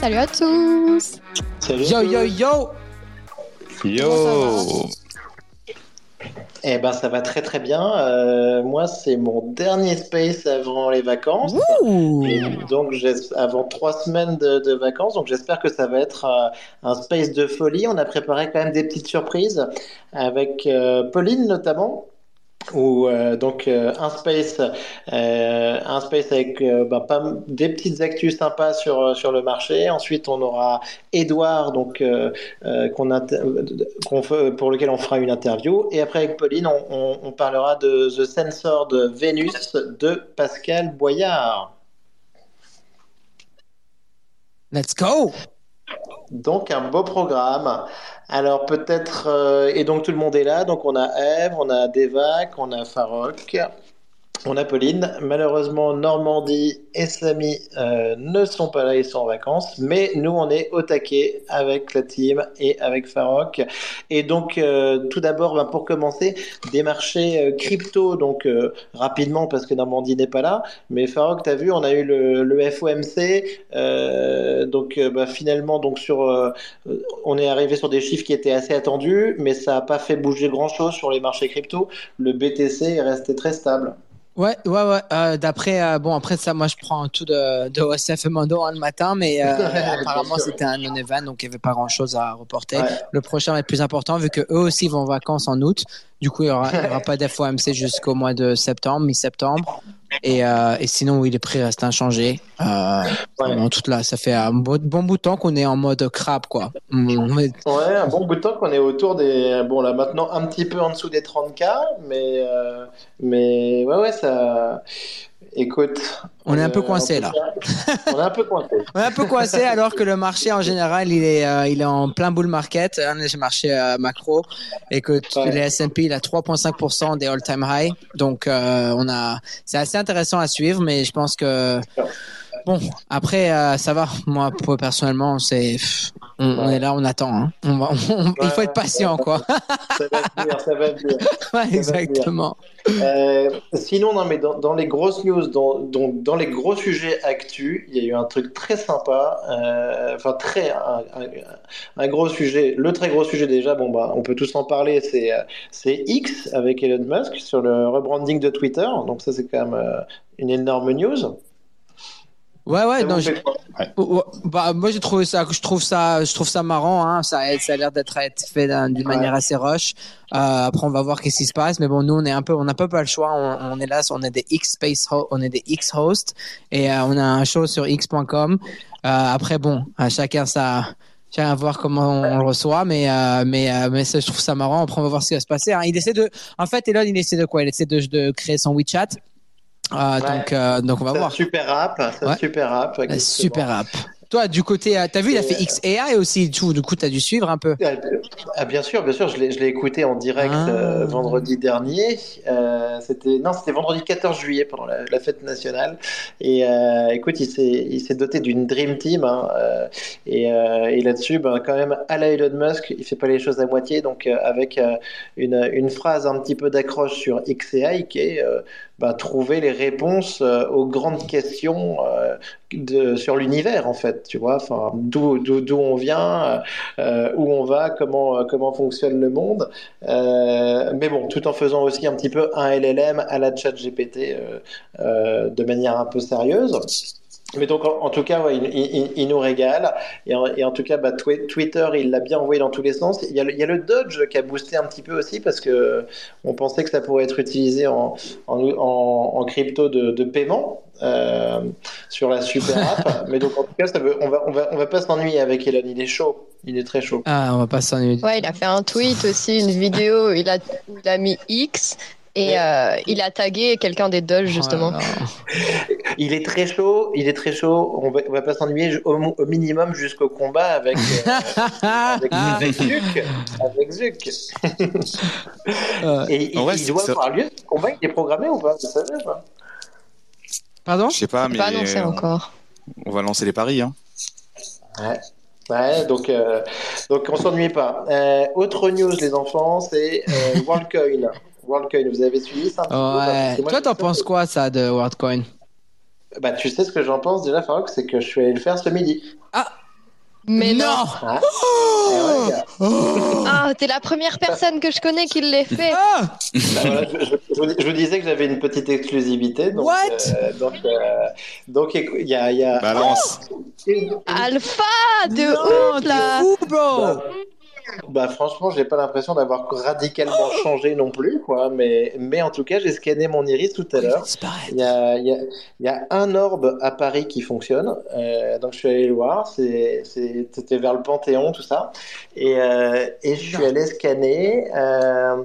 Salut à tous. Salut. Yo, yo, yo Yo Eh ben, ça va très très bien. Euh, moi, c'est mon dernier space avant les vacances. Ouh Et donc, avant trois semaines de, de vacances, donc j'espère que ça va être euh, un space de folie. On a préparé quand même des petites surprises avec euh, Pauline notamment. Ou euh, donc euh, un space, euh, un space avec bah, des petites actus sympas sur sur le marché. Ensuite, on aura Edouard, donc qu'on pour lequel on fera une interview. Et après avec Pauline, on parlera de The Sensor de Vénus de Pascal Boyard. Let's go Donc un beau programme. Alors peut-être euh, et donc tout le monde est là. Donc on a Eve, on a Devac, on a Farok, on a Pauline. Malheureusement Normandie et Samy euh, ne sont pas là, ils sont en vacances. Mais nous on est au taquet avec la team et avec Farok. Et donc euh, tout d'abord ben, pour commencer des marchés euh, crypto donc rapidement parce que Normandie n'est pas là. Mais Farok t'as vu on a eu le, FOMC donc bah, finalement donc sur on est arrivé sur des chiffres qui étaient assez attendus, mais ça n'a pas fait bouger grand-chose sur les marchés crypto. Le BTC est resté très stable. Ouais, ouais, ouais. euh, D'après, euh, bon, après ça, moi je prends tout de, de OSF et Mondo hein, le matin, mais euh, apparemment c'était un non-event, donc il n'y avait pas grand-chose à reporter. Ouais. Le prochain être plus important vu que eux aussi vont en vacances en août. Du coup, il n'y aura, aura pas d'FOMC jusqu'au mois de septembre, mi-septembre. Et, euh, et sinon, oui, les prix restent inchangés. Euh, Ouais. bon, tout là, ça fait un bon, bon bout de temps qu'on est en mode crabe, quoi. Ouais, un bon bout de temps qu'on est autour des. Bon, là maintenant un petit peu en dessous des 30K, mais, euh, mais ouais, ouais, ça. Écoute. On est un peu euh, coincé, cas, on est un peu coincé. On est un peu coincé alors que le marché en général il est euh, il est en plein bull market, hein, le marché euh, macro. Écoute, Ouais. le S&P il a 3.5% des all time high, donc euh, on a c'est assez intéressant à suivre, mais je pense que bon après ça va. Moi personnellement c'est pff, on, on est là, on attend. hein. On va- on- il faut être patient ouais. quoi. Ça va venir, ça va venir. Exactement. Euh, sinon, non, mais dans, dans les grosses news, dans, dans, dans les gros sujets actus, il y a eu un truc très sympa, euh, enfin très un, un- un gros sujet. Le très gros sujet déjà, bon bah, on peut tous en parler, c'est euh, c'est X avec Elon Musk sur le rebranding de Twitter. Donc ça, c'est quand même euh, une énorme news. Ouais ouais, non, je- quoi Ouais, Bah, moi j'ai trouvé ça, je trouve ça, je trouve ça marrant. Hein. Ça, ça a l'air d'être être fait d'un- d'une manière assez rush. Euh, après on va voir qu'est-ce qui se passe. Mais bon, nous on est un peu, on n'a pas pas le choix. On, on est là, on est des X space, on est des X hosts et euh, on a un show sur x.com. Euh, après bon, à chacun ça. Chacun à voir comment on, on le reçoit, mais euh, mais euh, mais ça, je trouve ça marrant. Après on va voir ce qui va se passer. hein. Il essaie de, en fait, Elon il essaie de quoi? Il essaie de, de créer son WeChat. Euh, Ouais. Donc euh, donc on va voir. super un Ouais. super app. Euh, exactement. Super app. Toi, du côté, euh, t'as vu, il a fait XAI aussi. Du coup, du coup, t'as dû suivre un peu. Ah, ah, bien sûr, bien sûr, je l'ai écouté en direct Ah. euh, vendredi dernier. Euh, c'était non, c'était vendredi 14 juillet pendant la, la fête nationale. Et euh, écoute, il s'est doté d'une dream team. hein, euh, et euh, et là-dessus, ben, quand même, à la Elon Musk, il fait pas les choses à moitié. Donc euh, avec euh, une, une phrase un petit peu d'accroche sur XAI qui est euh, ben, trouver les réponses euh, aux grandes questions euh, de, sur l'univers en fait. Tu vois, enfin, d'où d'où d'où on vient. euh, où on va, comment, euh, comment fonctionne le monde. Euh, mais bon, tout en faisant aussi un petit peu un LLM à la chat GPT euh, euh, de manière un peu sérieuse. Mais donc, en, en tout cas, ouais, il, il- il nous régale. Et en, et en tout cas, bah, Twi- Twitter, il l'a bien envoyé dans tous les sens. Il y, a le, il y a le Dodge qui a boosté un petit peu aussi parce que on pensait que ça pourrait être utilisé en, en, en- en crypto de, de paiement euh, sur la super app. Mais donc, en tout cas, ça veut, on va, on va, on va pas s'ennuyer avec Elon. Il est chaud. Il est très chaud. Ah, on va pas s'ennuyer. Ouais, il a fait un tweet aussi, une vidéo, il a, il a mis X et euh, il a tagué quelqu'un des Doge justement. Oh. Il est très chaud, il est très chaud. On va, on va pas s'ennuyer au, au minimum jusqu'au combat avec, euh, avec, avec Zuc. Avec Zuc. Euh, Et, et il doit avoir lieu. Ce combat, il est programmé ou pas Vous savez pas? Pardon? Je sais pas, mais pas annoncé encore. on va lancer les paris. Hein. Ouais. Ouais, donc, euh, donc on s'ennuie pas. Euh, autre news, les enfants, c'est euh, WorldCoin. WorldCoin, vous avez suivi ça un petit peu Parce Ouais. que moi, Toi, t'en penses que- quoi, ça, de WorldCoin? Bah, tu sais ce que j'en pense déjà, Farouk, c'est que je suis allé le faire ce midi. Mais non. Ah. Eh ouais, gars. Ah, t'es la première personne que je connais qui l'ait fait. Ah Bah, voilà, je, je- je vous, disais que j'avais une petite exclusivité. Donc, What? euh, donc, euh, donc, il y a, il y a Balance. Alpha de Non, ouf là. fou, bro? Bah, Bah franchement, j'ai pas l'impression d'avoir radicalement changé non plus, quoi. Mais, mais en tout cas, j'ai scanné mon iris tout à l'heure. Il y a, il y, a, il y a un orbe à Paris qui fonctionne, euh, donc je suis allé le voir, c'était vers le Panthéon, tout ça, et, euh, et je suis allé scanner. euh,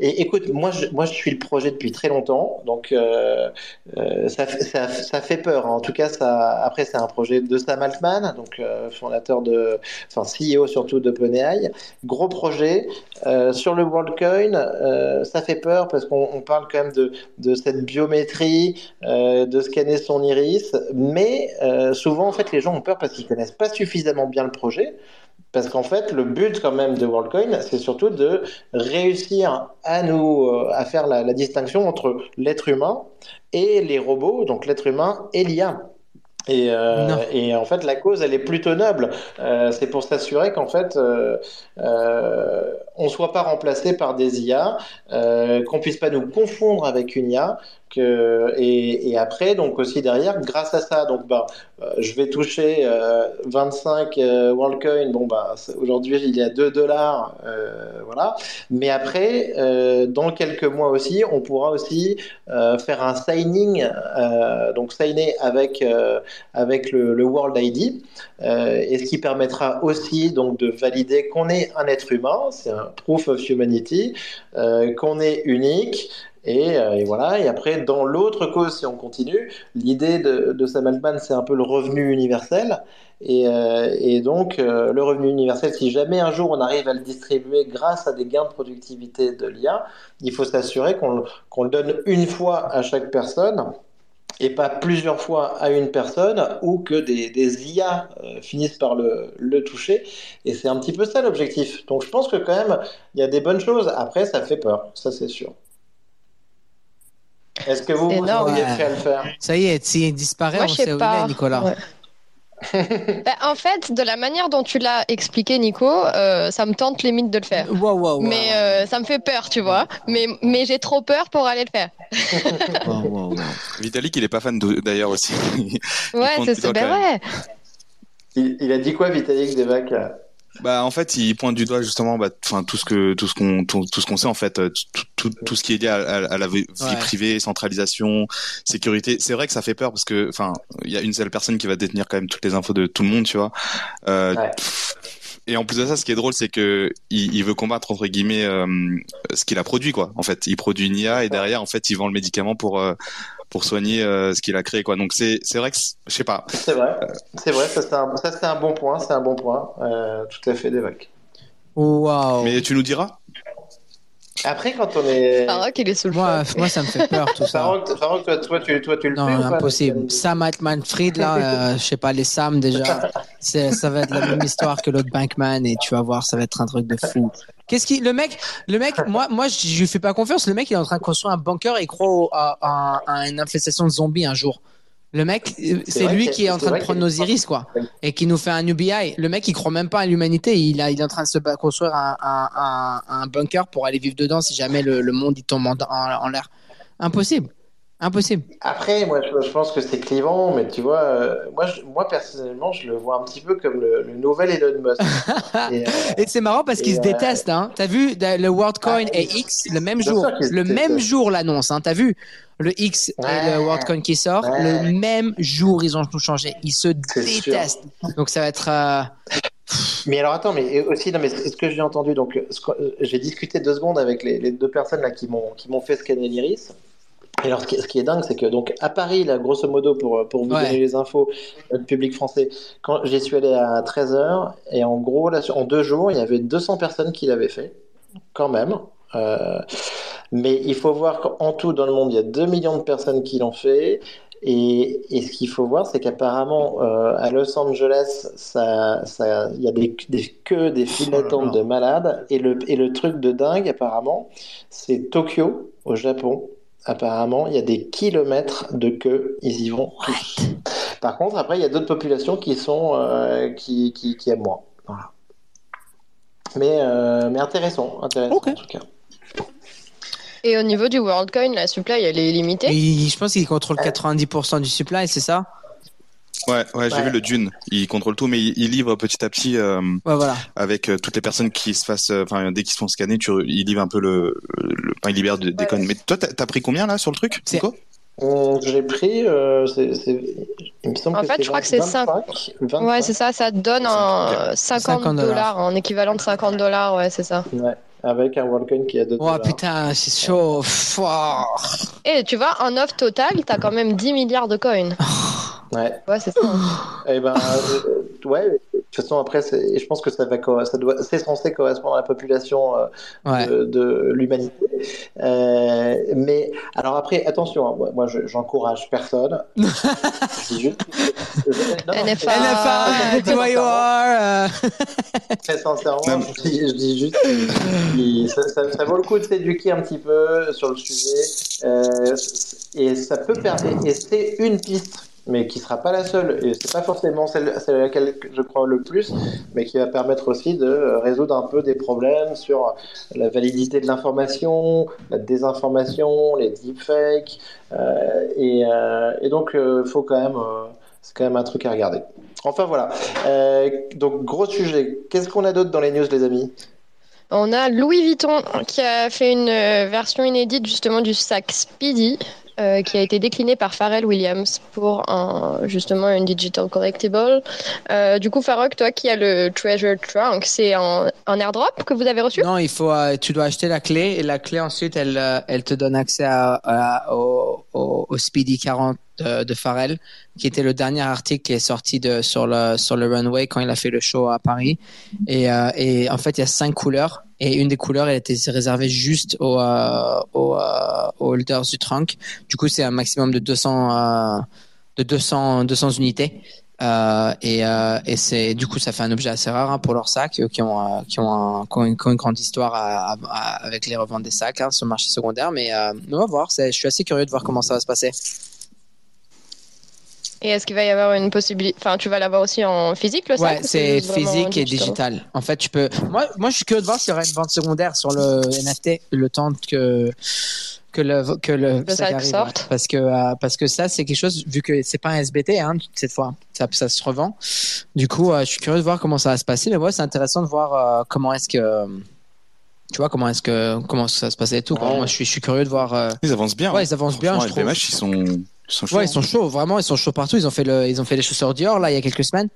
et écoute, moi je, moi je suis le projet depuis très longtemps, donc euh, euh, ça, ça, ça fait peur. En tout cas, ça, après c'est un projet de Sam Altman, donc euh, fondateur de, enfin CEO surtout d'OpenAI. Gros projet euh, sur le WorldCoin, euh, ça fait peur parce qu'on on parle quand même de, cette biométrie, euh, de scanner son iris, mais euh, souvent en fait les gens ont peur parce qu'ils connaissent pas suffisamment bien le projet. Parce qu'en fait, le but quand même de WorldCoin, c'est surtout de réussir à nous à faire la distinction entre l'être humain et les robots, donc l'être humain et l'IA. Et, euh, et en fait, la cause, elle est plutôt noble. Euh, c'est pour s'assurer qu'en fait, euh, euh, on soit pas remplacé par des IA, euh, qu'on puisse pas nous confondre avec une IA. Que, et, après, donc aussi derrière, grâce à ça, donc bah, euh, je vais toucher euh, 25 euh, WorldCoin. Bon bah aujourd'hui il est à 2 dollars, euh, voilà. Mais après, euh, dans quelques mois aussi, on pourra aussi euh, faire un signing, euh, donc signer avec euh, avec le, le World ID, euh, et ce qui permettra aussi donc de valider qu'on est un être humain, c'est un proof of humanity, euh, qu'on est unique. Et, euh, et voilà. Et après, dans l'autre cause, si on continue, l'idée de, de Sam Altman, c'est un peu le revenu universel. Et, euh, donc, euh, le revenu universel, si jamais un jour on arrive à le distribuer grâce à des gains de productivité de l'IA, il faut s'assurer qu'on le- donne une fois à chaque personne et pas plusieurs fois à une personne ou que des, IA finissent par le toucher. Et c'est un petit peu ça l'objectif. Donc je pense que quand même, il y a des bonnes choses. Après, ça fait peur, ça c'est sûr. Est-ce que vous, vous prêt à le faire? Ça y est, s'il disparaît, Moi, on sait où il est, Nicolas. Ouais. Bah, en fait, de la manière dont tu l'as expliqué, Nico, euh, ça me tente limite de le faire. Wow, wow, wow. Mais euh, ça me fait peur, tu vois. Mais, mais j'ai trop peur pour aller le faire. Wow, wow, wow. Vitalik, il est pas fan de- d'ailleurs aussi. Ouais, c'est doigt Ben ouais. il, il a dit quoi, Vitalik Devac Bah en fait, il pointe du doigt justement, bah, enfin tout ce que tout ce qu'on tout, tout ce qu'on sait en fait, euh, tout, tout, tout ce qui est lié à, à- à la vie Ouais. privée, centralisation, sécurité. C'est vrai que ça fait peur parce que, enfin, il y a une seule personne qui va détenir quand même toutes les infos de tout le monde, tu vois. Euh, Ouais. Et en plus de ça, ce qui est drôle, c'est que il, il veut combattre entre guillemets euh, ce qu'il a produit, quoi. En fait, il produit une IA et derrière, en fait, il vend le médicament pour euh, pour soigner euh, ce qu'il a créé, quoi. Donc c'est c'est vrai que je sais pas. C'est vrai, c'est vrai, ça c'est un, ça, c'est un bon point, c'est un bon point, euh, tout à fait Devac. Wow. Mais tu nous diras? Après, quand on est... Farouk, il est sous le Moi, moi, ça me fait peur tout ça. Farouk, Farouk, toi, toi, tu, toi, tu le Non, fais impossible. Sam Altman-Fried, là, euh, je sais pas, les Sam déjà, c'est, ça va être la même histoire que l'autre Bankman et tu vas voir, ça va être un truc de fou. Qu'est-ce qui, le mec, le mec, moi, moi, je lui fais pas confiance. Le mec, il est en train de construire un bunker et il croit au- à, à- à une infestation de zombies un jour. Le mec, euh, c'est vrai lui qui est en train de prendre nos iris, quoi, et qui nous fait un UBI. Le mec, il croit même pas à l'humanité. Il, a, il est en train de se construire un, un, un, un bunker pour aller vivre dedans si jamais le, le monde il tombe en, en, en l'air. Impossible. Impossible. Après, moi, je, je pense que c'est clivant, mais tu vois, euh, moi, je- moi, personnellement, je le vois un petit peu comme le, le nouvel Elon Musk. Et, euh, Et c'est marrant parce qu'ils se euh, détestent, hein. T'as vu le WorldCoin Ah, et X le même jour, le même jour l'annonce, hein. T'as vu le X et le WorldCoin qui sort, Ouais. le même jour ils ont tout changé. Ils se sûr. détestent. Donc ça va être. euh, Mais alors attends, mais aussi, non, mais ce que j'ai entendu, donc j'ai discuté deux secondes avec les, les deux personnes là qui m'ont qui m'ont fait scanner l'iris. Et alors ce qui, ce qui est dingue, c'est que donc à Paris, là, grosso modo, pour, pour vous Ouais. donner les infos, notre public français, quand j'y suis allé à 13h, et en gros, là, en deux jours, il y avait 200 personnes qui l'avaient fait, quand même. Euh, mais il faut voir qu'en tout, dans le monde, il y a 2 millions de personnes qui l'ont fait. Et, et ce qu'il faut voir, c'est qu'apparemment, euh, à Los Angeles, ça, ça, il y a des, des queues, des files Oh d'attente de malades. Et le, et le truc de dingue, apparemment, c'est Tokyo, au Japon. Apparemment, il y a des kilomètres de queue. Ils y vont tous. Par contre, après, il y a d'autres populations qui sont euh, qui, qui, qui aiment moins. Voilà. Mais, euh, mais intéressant, intéressant en tout cas. Et au niveau du WorldCoin, la supply, elle est limitée? Et je pense qu'il contrôle 90% du supply, c'est ça? Ouais, ouais, j'ai vu le Dune. Il contrôle tout, mais il, il livre petit à petit euh, Ouais, voilà. avec euh, toutes les personnes qui se fassent, euh, enfin dès qu'ils se font scanner, tu, il livre un peu le, le enfin, il libère des, ouais. Mais toi, t'as pris combien là sur le truc, C'est- Nico J'ai pris, euh, c'est, c'est- il me semble En que fait, je crois que c'est 25, 25. Ouais, c'est ça, ça te donne un 50 50 dollars, en équivalent de 50 dollars, ouais, c'est ça. Ouais, avec un WorldCoin qui a 2 Oh putain, c'est chaud. Fouah. Et tu vois, en offre totale, t'as quand même 10 milliards de coins. Ouais. Ouais, c'est ça. Eh ben, euh, ouais. De toute façon, après, je pense que ça va, co- ça doit, c'est censé correspondre à la population euh, Ouais. de, de l'humanité. Euh, mais alors après, attention, hein, moi, moi, je- j'encourage personne. je dis juste, je- non, NFA. NFA, do are. Très sincèrement, je dis, je dis juste, qu'il- ça, ça- ça vaut le coup de s'éduquer un petit peu sur le sujet. euh, et ça peut permettre, et c'est une piste, mais qui sera pas la seule. Et c'est pas forcément celle, à laquelle je crois le plus, mais qui va permettre aussi de résoudre un peu des problèmes sur la validité de l'information, la désinformation, les deepfakes. euh, et, euh, et donc, il faut quand même, euh, c'est quand même un truc à regarder. Enfin voilà. Euh, donc gros sujet. Qu'est-ce qu'on a d'autre dans les news, les amis? On a Louis Vuitton qui a fait une euh, version inédite justement du sac Speedy. Euh, qui a été décliné par Pharrell Williams pour justement une digital collectible. Euh, du coup, Farok, toi qui as le Treasure Trunk, c'est un, airdrop que vous avez reçu? Non, il faut, euh, tu dois acheter la clé et la clé ensuite, elle, elle te donne accès au, Speedy 40 de, Pharrell, qui était le dernier article qui est sorti sur le, sur le runway quand il a fait le show à Paris. Et en fait, il y a cinq couleurs et une des couleurs, elle était réservée juste aux, euh, euh, holders du trunk. Du coup, c'est un maximum de 200, euh, de 200, 200 unités. Et c'est du coup ça fait un objet assez rare hein, pour leurs sacs qui ont qui ont, une, grande histoire avec les reventes des sacs hein, sur le marché secondaire mais on va voir je suis assez curieux de voir comment ça va se passer Et est-ce qu'il va y avoir une possibilité Enfin, tu vas l'avoir aussi en physique le sac ouais ou c'est physique et digital digital en fait tu peux moi moi je suis curieux de voir s'il y aura une vente secondaire sur le NFT le temps que que le que le, Le sac arrive, sorte. ouais. parce que euh, parce que ça c'est quelque chose vu que c'est pas un SBT hein, cette fois ça, ça se revend du coup euh, je suis curieux de voir comment ça va se passer mais moi c'est intéressant de voir euh, comment est-ce que tu vois comment est-ce que comment ça va se passer et tout quoi. Moi je suis je suis curieux de voir euh, Ils avancent bien. ouais hein. ils avancent bien je trouve LVMH, ils sont, ils sont chauds. Ouais, ils sont chauds, vraiment, ils sont chauds partout. Ils ont fait le, ils ont fait les chaussures Dior là il y a quelques semaines.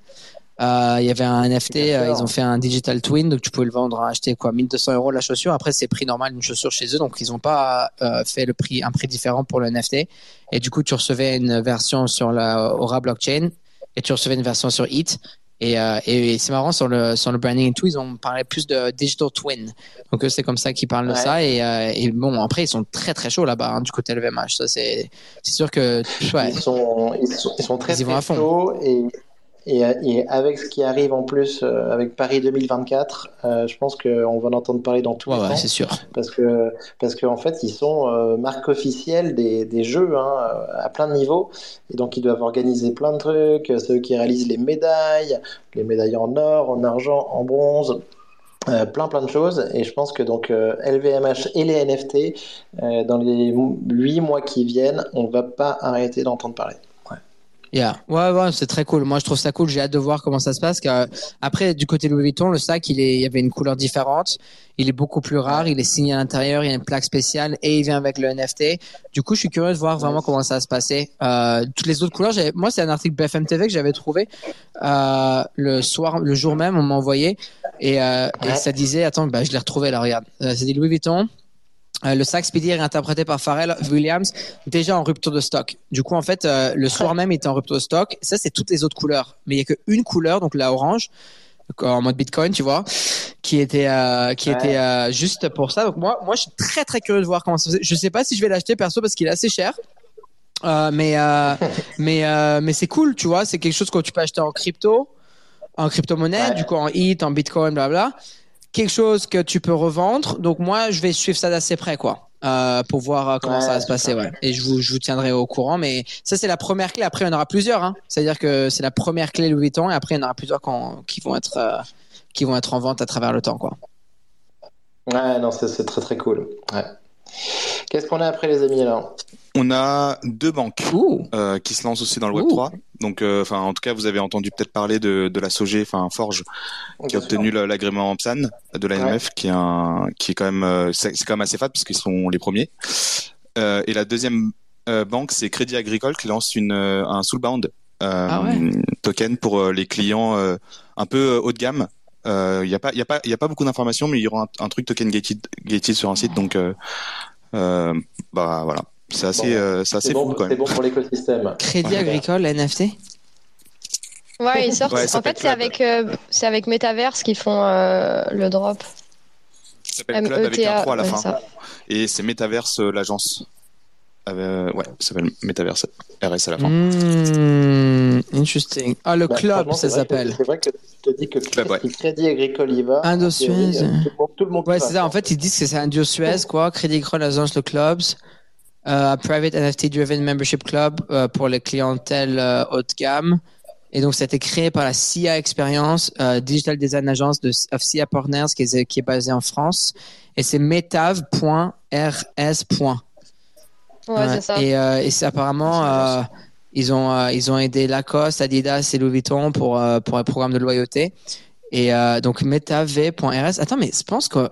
Euh, il y avait un NFT, euh, ils ont fait un digital twin, donc tu pouvais le vendre, acheter quoi, 1200 euros la chaussure. Après, c'est prix normal d'une chaussure chez eux, donc ils n'ont pas euh, fait le prix, un prix différent pour le NFT. Et du coup, tu recevais une version sur la Aura blockchain et tu recevais une version sur It. Et, euh, et c'est marrant sur le sur le branding et tout, ils ont parlé plus de digital twin. Donc c'est comme ça qu'ils parlent de ça. Et, euh, et bon, après, ils sont très très chauds là-bas hein, du côté LVMH. Ça, c'est c'est sûr que ouais. ils, sont, ils, sont, ils sont très, Ils très chauds et, et, et avec ce qui arrive en plus euh, avec Paris 2024, euh, je pense qu'on va en entendre parler dans tous Ouais, les ouais, temps. c'est sûr. parce que parce qu'en fait ils sont euh, marque officielle des, des jeux hein, euh, à plein de niveaux et donc ils doivent organiser plein de trucs euh, ceux qui réalisent les médailles les médailles en or en argent en bronze euh, plein plein de choses et je pense que donc euh, LVMH et les NFT euh, dans les huit mois qui viennent on va pas arrêter d'entendre parler Yeah. Ouais, ouais, c'est très cool. Moi, je trouve ça cool. J'ai hâte de voir comment ça se passe. Car, après, du côté Louis Vuitton, le sac, il est, il y avait une couleur différente. Il est beaucoup plus rare. Il est signé à l'intérieur. Il y a une plaque spéciale et il vient avec le NFT. Du coup, je suis curieux de voir vraiment comment ça va se passer. Euh, toutes les autres couleurs, moi, c'est un article BFM TV que j'avais trouvé euh, le soir, le jour même, on m'a envoyé et, euh, ça disait, attends, bah, je l'ai retrouvé là. Regarde, euh, c'est dit Louis Vuitton. Euh, le sac Speedy est interprété par Pharrell Williams, déjà en rupture de stock. Du coup, en fait, euh, le soir même, il était en rupture de stock. Ça, c'est toutes les autres couleurs. Mais il y a qu'une couleur, donc la orange, en mode Bitcoin, tu vois, qui était, euh, qui Ouais. était euh, juste pour ça. Donc moi, moi, je suis très très curieux de voir comment ça se fait. Je sais pas si je vais l'acheter perso parce qu'il est assez cher. Euh, mais euh, mais euh, mais c'est cool, tu vois. C'est quelque chose que tu peux acheter en crypto, en crypto-monnaie, Ouais. du coup en ETH, en Bitcoin, blabla quelque chose que tu peux revendre. Donc moi, je vais suivre ça d'assez près, quoi. euh, pour voir euh, comment Ouais, ça va se passer. Ouais. Et je vous, je vous tiendrai au courant. Mais ça, c'est la première clé. Après, il y en aura plusieurs. Hein. C'est-à-dire que c'est la première clé Louis Vuitton et après, il y en aura plusieurs qui vont être euh, qui vont être en vente à travers le temps, quoi. Ouais, non, c'est c'est très très cool. Ouais. Qu'est-ce qu'on a après, les amis, alors? On a deux banques euh, qui se lancent aussi dans le Web Ouh. 3. Donc, euh, enfin, en tout cas, vous avez entendu peut-être parler de, de la Sogé, enfin Forge, qui a obtenu l'agrément PSAN de l'AMF, qui est un, qui est quand même, euh, c'est quand même assez fat puisqu'ils sont les premiers. Euh, et la deuxième euh, banque, c'est Crédit Agricole qui lance une, euh, un soulbound euh, Ah ouais. token pour euh, les clients euh, un peu euh, haut de gamme. Il n'y a pas, il y a pas, il y a pas beaucoup d'informations, mais il y aura un, un truc token gated, gated sur un site, donc euh, euh, bah voilà, c'est assez, Bon, euh, c'est assez C'est bon, cool quand c'est même. bon pour l'écosystème. Crédit Ouais. Agricole, NFT. Ouais, ils sortent. Ouais, en fait, c'est avec, euh, c'est avec Metaverse qu'ils font euh, le drop. Ça s'appelle Club avec un META, 3 à la ouais, fin. ça. Et c'est Metaverse, euh, l'agence. Euh, ouais, ça s'appelle Metaverse RS à la fin. Hmm, interesting. Ah, le Bah, club, ça c'est s'appelle. C'est vrai que je te dis que Club, ouais. Crédit Agricole y va. Indo en théorie, Suez. euh, Tout tout le monde Ouais, c'est ça. En fait, ils disent que c'est un duo Suez, quoi. Crédit Agricole lance le clubs. Euh, private NFT Driven Membership Club euh, pour les clientèles euh, haut de gamme. Et donc, ça a été créé par la CIA Experience, euh, Digital Design Agence de of CIA Partners, qui est, qui est basée en France. Et c'est metav.rs. Ouais, Ouais. c'est ça. Et, euh, et c'est apparemment, euh, ils ont euh, ils ont aidé Lacoste, Adidas et Louis Vuitton pour euh, pour un programme de loyauté. Et euh, donc metav.rs. Attends, mais je pense que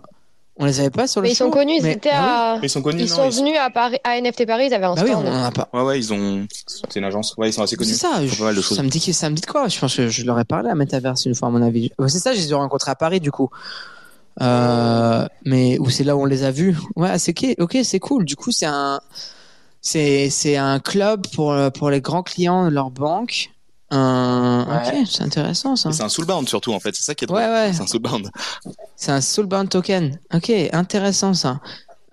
on les avait pas sur le Mais ils sont show, connus, ils étaient Ah à. Ils sont connus, Ils non sont ils- venus à, Paris, à NFT Paris, ils avaient un. Bah oui, on en a pas. Ouais, ouais, ils ont. C'est une agence. Ouais, ils sont assez C'est connus. ça, Ils je- font pas mal de choses. ça me dit que ça me dit de quoi Je pense que je leur ai parlé à Metaverse une fois à mon avis. C'est ça, je les ai rencontrés à Paris du coup. Euh, mais où c'est là où on les a vus. Ouais, c'est ok, ok, c'est cool. Du coup, c'est un, c'est c'est un club pour pour les grands clients de leur banque. Euh, Ouais. Ok, c'est intéressant ça. C'est un soulbound surtout en fait. C'est ça qui est drôle. Ouais, ouais. C'est un soulbound. C'est un soulbound token. Ok, intéressant ça.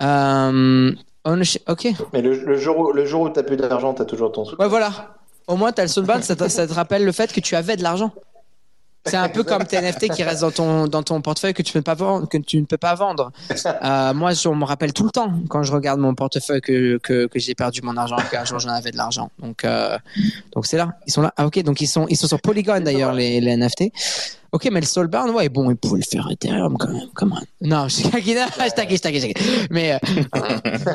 Euh, ok. Mais le, le jour où, le jour où t'as plus d'argent, t'as toujours ton sou. Ouais, voilà. Au moins, t'as le soulbound, ça te, ça te rappelle le fait que tu avais de l'argent. C'est un peu comme tes NFT qui restent dans ton, dans ton portefeuille que tu, peux pas vendre, que tu ne peux pas vendre. Euh, moi, je me rappelle tout le temps quand je regarde mon portefeuille que, que, que j'ai perdu mon argent qu'un jour j'en avais de l'argent. Donc, euh, donc c'est là. Ils sont là. Ah, ok. Donc, ils sont, ils sont sur Polygon d'ailleurs, les, les NFT. Ok, mais le Soulbound, ouais, bon, ils pouvaient le faire Ethereum quand même. Comment Non, je taquine, je taquine, je taquine. Mais, euh,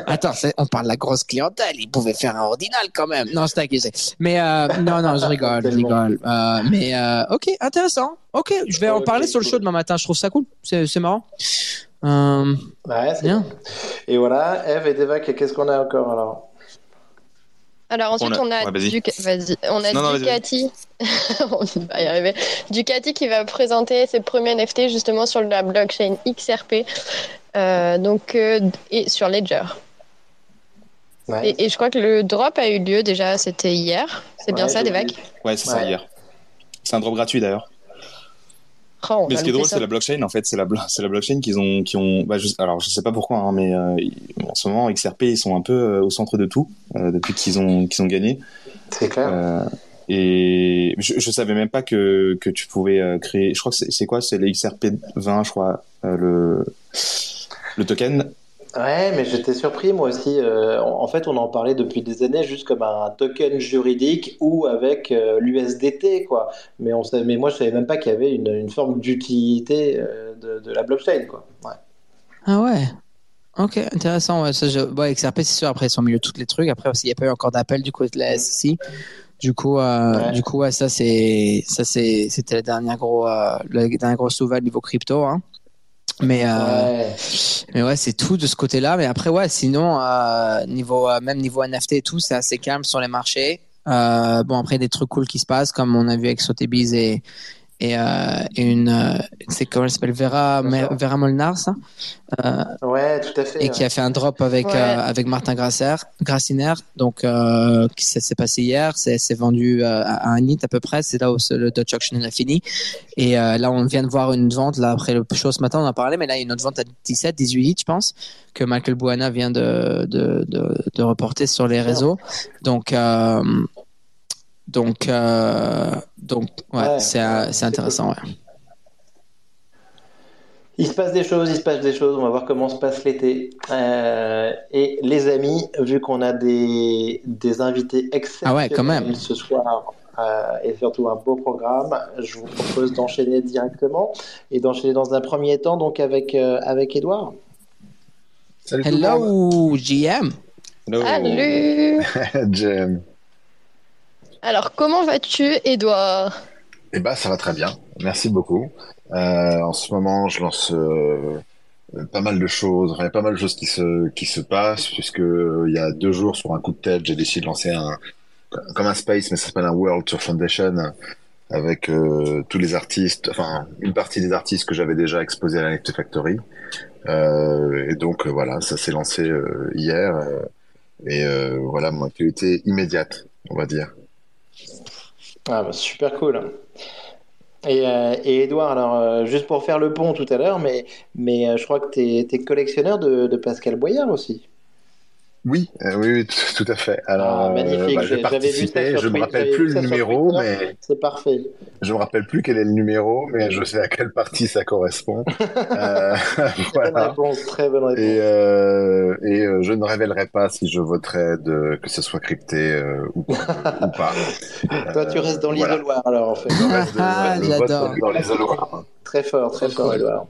attends, on parle de la grosse clientèle. Ils pouvaient faire un ordinal quand même. Non, je taquine. Mais, euh, non, non, je rigole, je rigole. Euh, mais, ok, intéressant. Ok, je vais en parler sur le show demain matin. Je trouve ça cool. C'est marrant. Ouais, c'est Bien. Et voilà, Eve et Deva, qu'est-ce qu'on a encore alors? Alors ensuite, On on a- a, ouais, vas-y. Duc- vas-y. On a Non, non, vas-y, Ducati. on va y arriver. Ducati qui va présenter ses premiers NFT justement sur la blockchain XRP. Euh, donc, euh, et sur Ledger. Ouais. Et, et je crois que le drop a eu lieu déjà, c'était hier. C'est bien ça, vagues? Ouais, c'est ça hier. C'est un drop gratuit d'ailleurs. Oh, on Mais ce qui est drôle, c'est la blockchain. En fait, c'est la, blo- c'est la blockchain qu'ils ont, qui ont. Bah, je, alors, je sais pas pourquoi, hein, mais euh, en ce moment, XRP, ils sont un peu euh, au centre de tout euh, depuis qu'ils ont, qu'ils ont gagné. C'est clair. Euh, et je, je savais même pas que, que tu pouvais euh, créer. Je crois que c'est, c'est quoi? C'est les XRP 20, je crois, euh, le le token. Ouais, mais j'étais surpris moi aussi. Euh, en fait, on en parlait depuis des années juste comme un token juridique ou avec euh, l'USDT, quoi. Mais, on savait, mais moi, je savais même pas qu'il y avait une, une forme d'utilité euh, de, de la blockchain, quoi. Ouais. Ah ouais. Ok, intéressant. Ouais, ça, je... ouais, XRP, c'est sûr. Après, ils sont au milieu de tous les trucs. Après, aussi, il n'y a pas eu encore d'appel du côté de la SEC. Du coup, euh, Ouais. du coup, ouais, ça, c'est, ça, c'est, c'était le dernier gros, euh, le dernier gros nouvelle niveau crypto, hein. Mais, euh, Ouais. mais ouais, c'est tout de ce côté-là. Mais après, ouais, sinon, euh, niveau, euh, même niveau NFT et tout, c'est assez calme sur les marchés. Euh, bon, après, des trucs cool qui se passent, comme on a vu avec Sotheby's et, et, euh, et une, euh, c'est comment elle s'appelle, Vera. Vera Molnar, ça? Euh, Ouais, tout à fait. et qui a fait un drop avec Ouais. euh, avec Martin Grasser, Grassiner. Donc euh, qui- ça s'est passé hier, c'est c'est vendu euh, à un nit à peu près, c'est là où le Dutch Auction a fini. Et euh, là on vient de voir une vente là après le show ce matin on en a parlé, mais là il y a une autre vente à 17, 18 hits je pense que Michael Buana vient de de de, de reporter sur les réseaux. Donc euh, donc euh, donc ouais, Ouais, c'est euh, ouais, c'est intéressant ouais. Il se passe des choses, il se passe des choses. On va voir comment se passe l'été. Euh, et les amis, vu qu'on a des, des invités exceptionnels Ah ouais, quand même. ce soir euh, et surtout un beau programme, je vous propose d'enchaîner directement et d'enchaîner dans un premier temps donc avec euh, avec Edouard. Salut. Hello, GM. Hello. Salut. Alors, comment vas-tu, Edouard Eh ben, ça va très bien. Merci beaucoup. Euh, en ce moment, je lance euh, pas mal de choses. Il y a pas mal de choses qui se qui se passent puisque euh, il y a deux jours, sur un coup de tête, j'ai décidé de lancer un comme un space, mais ça s'appelle un World Tour Foundation avec euh, tous les artistes, enfin une partie des artistes que j'avais déjà exposés à la NFT Factory. Euh, et donc euh, voilà, ça s'est lancé euh, hier. euh, et euh, voilà mon activité immédiate, on va dire. Ah bah, super cool. Et, euh, Edouard, alors euh, juste pour faire le pont tout à l'heure, mais mais euh, je crois que tu es, collectionneur de Pascal Boyard aussi. Oui, euh, oui, oui, tout, tout à fait. Alors, Ah, magnifique. bah, j'ai participé. Je me Twitter, rappelle plus le numéro, mais C'est parfait. je me rappelle plus quel est le numéro, mais je sais à quelle partie ça correspond. Euh, Bonne voilà. réponse, très bonne réponse. Et, euh, et euh, je ne révélerai pas si je voterai de que ce soit crypté euh, ou, ou pas. Toi, tu restes dans voilà. l'isoloir alors en fait. Ah, j'adore. dans l'isoloir. Très fort, très fort, cool. Edouard.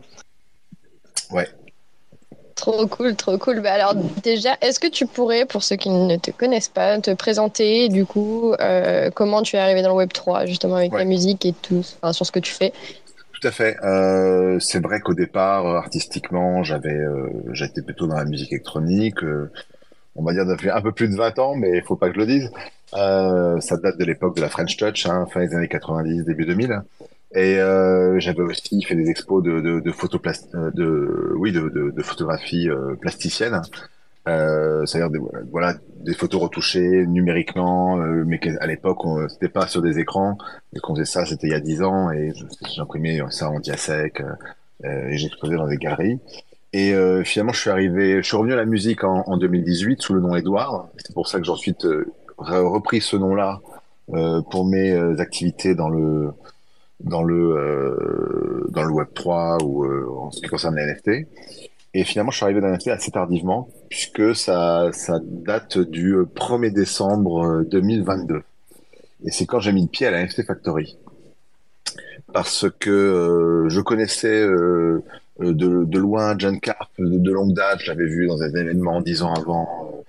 Trop cool, trop cool. Bah alors déjà, est-ce que tu pourrais, pour ceux qui ne te connaissent pas, te présenter du coup euh, comment tu es arrivé dans le Web 3 justement avec Ouais. la musique et tout, enfin, sur ce que tu fais? Tout à fait. Euh, c'est vrai qu'au départ, euh, artistiquement, j'avais, euh, j'étais plutôt dans la musique électronique. euh, on va dire depuis un peu plus de 20 ans, mais il faut pas que je le dise. Ça date de l'époque de la French Touch, hein, fin des années 90, début 2000. Et euh, j'avais aussi fait des expos de, de, de euh, de, oui, de, de, de photographie euh, plasticienne. Euh, c'est-à-dire des, voilà, des photos retouchées numériquement, euh, mais à l'époque, on- c'était pas sur des écrans. Et qu'on faisait ça, c'était il y a 10 ans, et j'imprimais ça en diasec, euh, et j'exposais dans des galeries. Et euh, finalement, je suis arrivé, je suis revenu à la musique en, en 2018 sous le nom Edouard. C'est pour ça que j'ai ensuite euh, re- repris ce nom-là euh, pour mes euh, activités dans le dans le euh, dans le Web 3 ou euh, en ce qui concerne les NFT. Et finalement, je suis arrivé dans NFT assez tardivement puisque ça ça date du euh, 1er décembre euh, 2022. Et c'est quand j'ai mis le pied à la NFT Factory. Parce que euh, je connaissais euh, euh, de, de loin John Carp de, de longue date, je l'avais vu dans un événement dix ans avant.